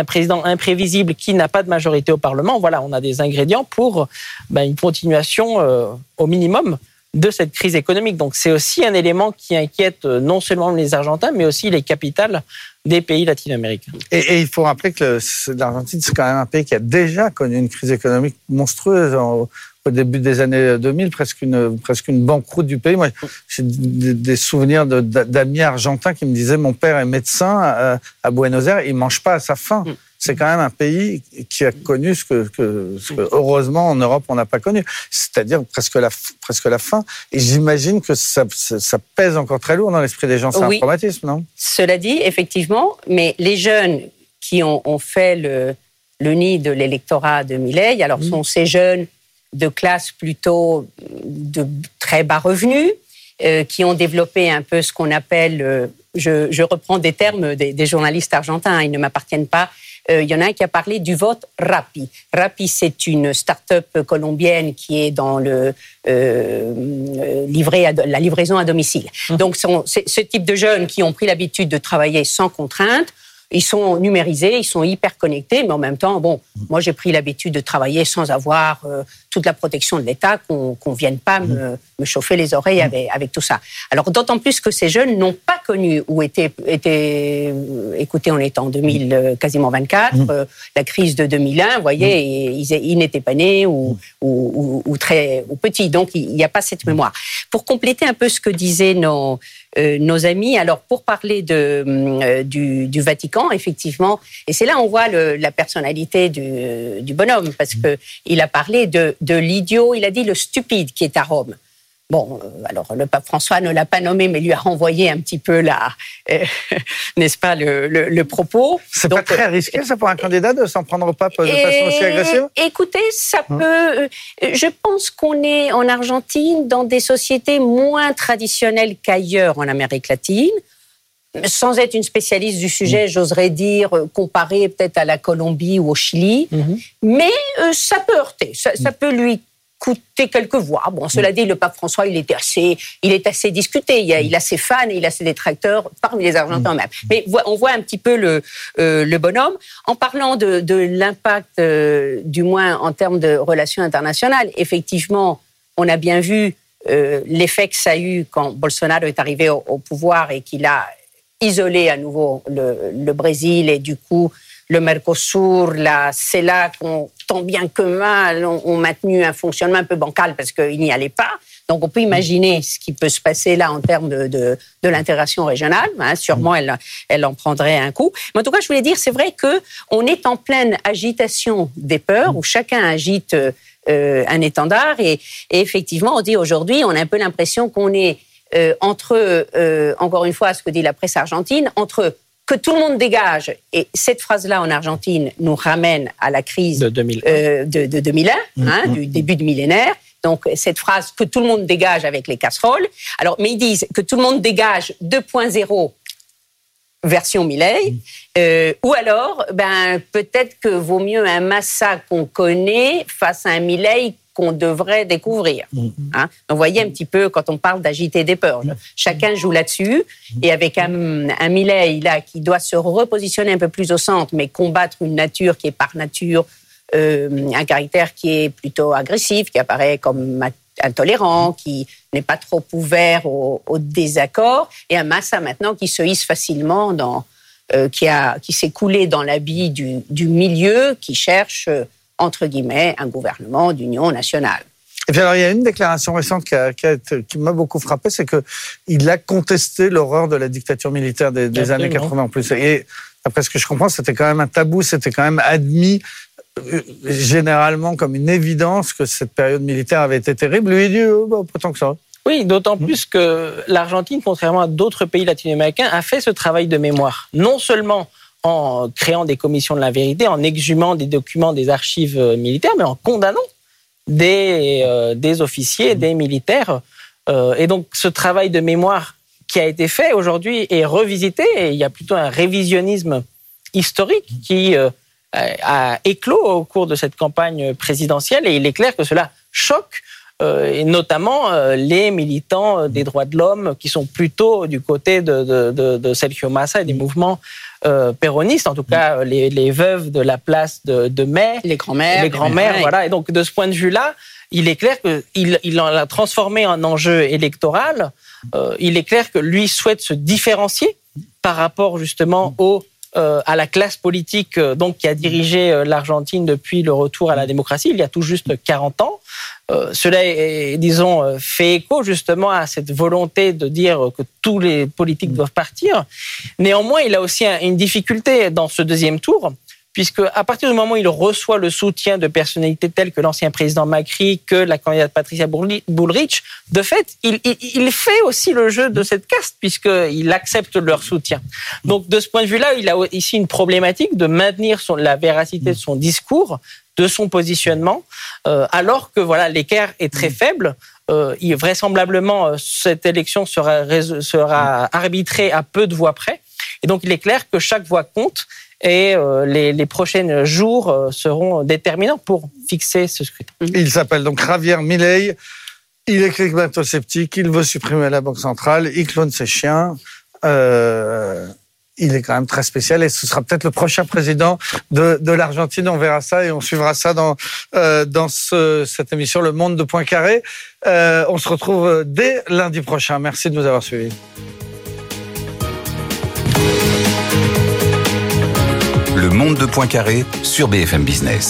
président imprévisible qui n'a pas de majorité au Parlement, voilà, on a des ingrédients pour ben, une continuation euh, au minimum de cette crise économique. Donc c'est aussi un élément qui inquiète euh, non seulement les Argentins, mais aussi les capitales des pays latino-américains. Et, il faut rappeler que l'Argentine, c'est quand même un pays qui a déjà connu une crise économique monstrueuse au début des années 2000, presque une, presque une banqueroute du pays. Moi, j'ai des, des souvenirs de- d'amis argentins qui me disaient mon père est médecin à, à Buenos Aires, il mange pas à sa faim. C'est quand même un pays qui a connu ce que, que- ce que heureusement en Europe on n'a pas connu, c'est-à-dire presque la, presque la fin. Et j'imagine que ça, pèse encore très lourd dans l'esprit des gens. C'est Oui. un traumatisme, non? Cela dit, effectivement, mais les jeunes qui ont, ont fait le, le nid de l'électorat de Millet, alors sont ces jeunes de classe plutôt de très bas revenus, euh, qui ont développé un peu ce qu'on appelle, euh, je, je reprends des termes des, des journalistes argentins, hein, ils ne m'appartiennent pas. Euh, il y en a un qui a parlé du vote Rappi. Rappi, c'est une start-up colombienne qui est dans le livré à- la livraison à domicile. Donc, sont- c'est ce type de jeunes qui ont pris l'habitude de travailler sans contrainte. Ils sont numérisés, ils sont hyper connectés, mais en même temps, bon, moi j'ai pris l'habitude de travailler sans avoir euh, toute la protection de l'État, qu'on ne vienne pas me, me chauffer les oreilles avec, avec tout ça. Alors d'autant plus que ces jeunes n'ont pas connu ou étaient, étaient euh, écoutez, on est en 2000, euh, quasiment 24, euh, la crise de 2001, vous voyez, et ils, ils n'étaient pas nés ou, ou, ou- ou très ou petits, donc il n'y a pas cette mémoire. Pour compléter un peu ce que disaient nos, euh, nos amis, alors pour parler de, euh, du, du Vatican, effectivement, et c'est là on voit le- la personnalité du, du bonhomme, parce que il a parlé de, de l'idiot, il a dit le stupide qui est à Rome. Bon, euh, alors le pape François ne l'a pas nommé, mais lui a renvoyé un petit peu la, euh, n'est-ce pas, le, le, le propos. C'est pas très risqué, ça, pour un candidat de s'en prendre au pape de façon aussi agressive? Écoutez, ça peut. euh, Je pense qu'on est en Argentine dans des sociétés moins traditionnelles qu'ailleurs en Amérique latine. Sans être une spécialiste du sujet, j'oserais dire euh, comparer peut-être à la Colombie ou au Chili, mais euh, ça peut heurter, ça, ça peut lui coûter quelques voix. Bon, cela dit, le pape François, il était assez, il est assez discuté. Il a, il a ses fans et il a ses détracteurs parmi les Argentins même. Mais on voit un petit peu le, euh, le bonhomme. En parlant de, de l'impact, euh, du moins en termes de relations internationales, effectivement, on a bien vu l'effet que ça a eu quand Bolsonaro est arrivé au, au pouvoir et qu'il a isolé à nouveau le, le Brésil et du coup le Mercosur, la CELAC ont tant bien que mal ont, maintenu un fonctionnement un peu bancal parce qu'ils n'y allaient pas. Donc on peut imaginer ce qui peut se passer là en termes de, de, de l'intégration régionale. hein. sûrement elle, elle en prendrait un coup. Mais en tout cas, je voulais dire, c'est vrai que on est en pleine agitation des peurs où chacun agite euh, un étendard et, et effectivement, on dit aujourd'hui, on a un peu l'impression qu'on est euh, entre, euh, encore une fois, ce que dit la presse argentine, entre que tout le monde dégage, et cette phrase-là en Argentine nous ramène à la crise De 2001. euh, de, de 2001, hein, du début du millénaire. Donc cette phrase que tout le monde dégage avec les casseroles. Alors, mais ils disent que tout le monde dégage 2.0 version Millet, euh, ou alors, ben peut-être que vaut mieux un Massa qu'on connaît face à un Millet qu'on devrait découvrir. Hein. Donc, vous voyez un petit peu quand on parle d'agiter des peurs. Chacun joue là-dessus, et avec un, un Millet là qui doit se repositionner un peu plus au centre, mais combattre une nature qui est par nature euh, un caractère qui est plutôt agressif, qui apparaît comme intolérant, qui n'est pas trop ouvert au, au désaccord, et un Massa maintenant qui se hisse facilement dans, euh, qui, a, qui s'est coulé dans l'habit du, du milieu qui cherche, euh, entre guillemets, un gouvernement d'union nationale. Et puis alors, il y a une déclaration récente qui, m'a beaucoup frappé, c'est que il a contesté l'horreur de la dictature militaire des, des années Absolument. 80 en plus. Et après ce que je comprends, c'était quand même un tabou, c'était quand même admis euh, généralement comme une évidence que cette période militaire avait été terrible. Lui, il dit, euh, bah, pas tant que ça. Oui, d'autant Mmh. plus que l'Argentine, contrairement à d'autres pays latino-américains, a fait ce travail de mémoire. Non seulement en créant des commissions de la vérité, en exhumant des documents des archives euh, militaires, mais en condamnant des, euh, des officiers, des militaires. Euh, et donc ce travail de mémoire qui a été fait aujourd'hui est revisité et il y a plutôt un révisionnisme historique qui euh, a éclos au cours de cette campagne présidentielle et il est clair que cela choque et notamment euh, les militants euh, des droits de l'homme qui sont plutôt du côté de, de, de, de Sergio Massa et des mouvements euh, péronistes, en tout cas euh, les, les veuves de la place de, de mai, Les grands-mères. les grands-mères, voilà. Et donc de ce point de vue-là, il est clair qu'il il en a transformé en enjeu électoral. Euh, il est clair que lui souhaite se différencier par rapport justement au euh, à la classe politique euh, donc qui a dirigé euh, l'Argentine depuis le retour à la démocratie il y a tout juste 40 ans. Euh, cela est, disons, euh, fait écho justement à cette volonté de dire que tous les politiques doivent partir. Néanmoins, il a aussi un- une difficulté dans ce deuxième tour, puisque à partir du moment où il reçoit le soutien de personnalités telles que l'ancien président Macri, que la candidate Patricia Bullrich- de fait, il, fait aussi le jeu de cette caste, puisqu'il accepte leur soutien. Donc, de ce point de vue-là, il a ici une problématique de maintenir la véracité de son discours, de son positionnement, euh, alors que voilà l'écart est très faible. Euh, vraisemblablement, euh, cette élection sera arbitrée à peu de voix près. Et donc, il est clair que chaque voix compte et euh, les, prochains jours euh, seront déterminants pour fixer ce scrutin. Il s'appelle donc Javier Milei. Il est climato-sceptique, il veut supprimer la Banque centrale, il clone ses chiens. Euh, il est quand même très spécial et ce sera peut-être le prochain président de, l'Argentine. On verra ça et on suivra ça dans, dans ce- cette émission Le Monde de Poincaré. Euh, on se retrouve dès lundi prochain. Merci de nous avoir suivis. Monde de Poincaré sur BFM Business.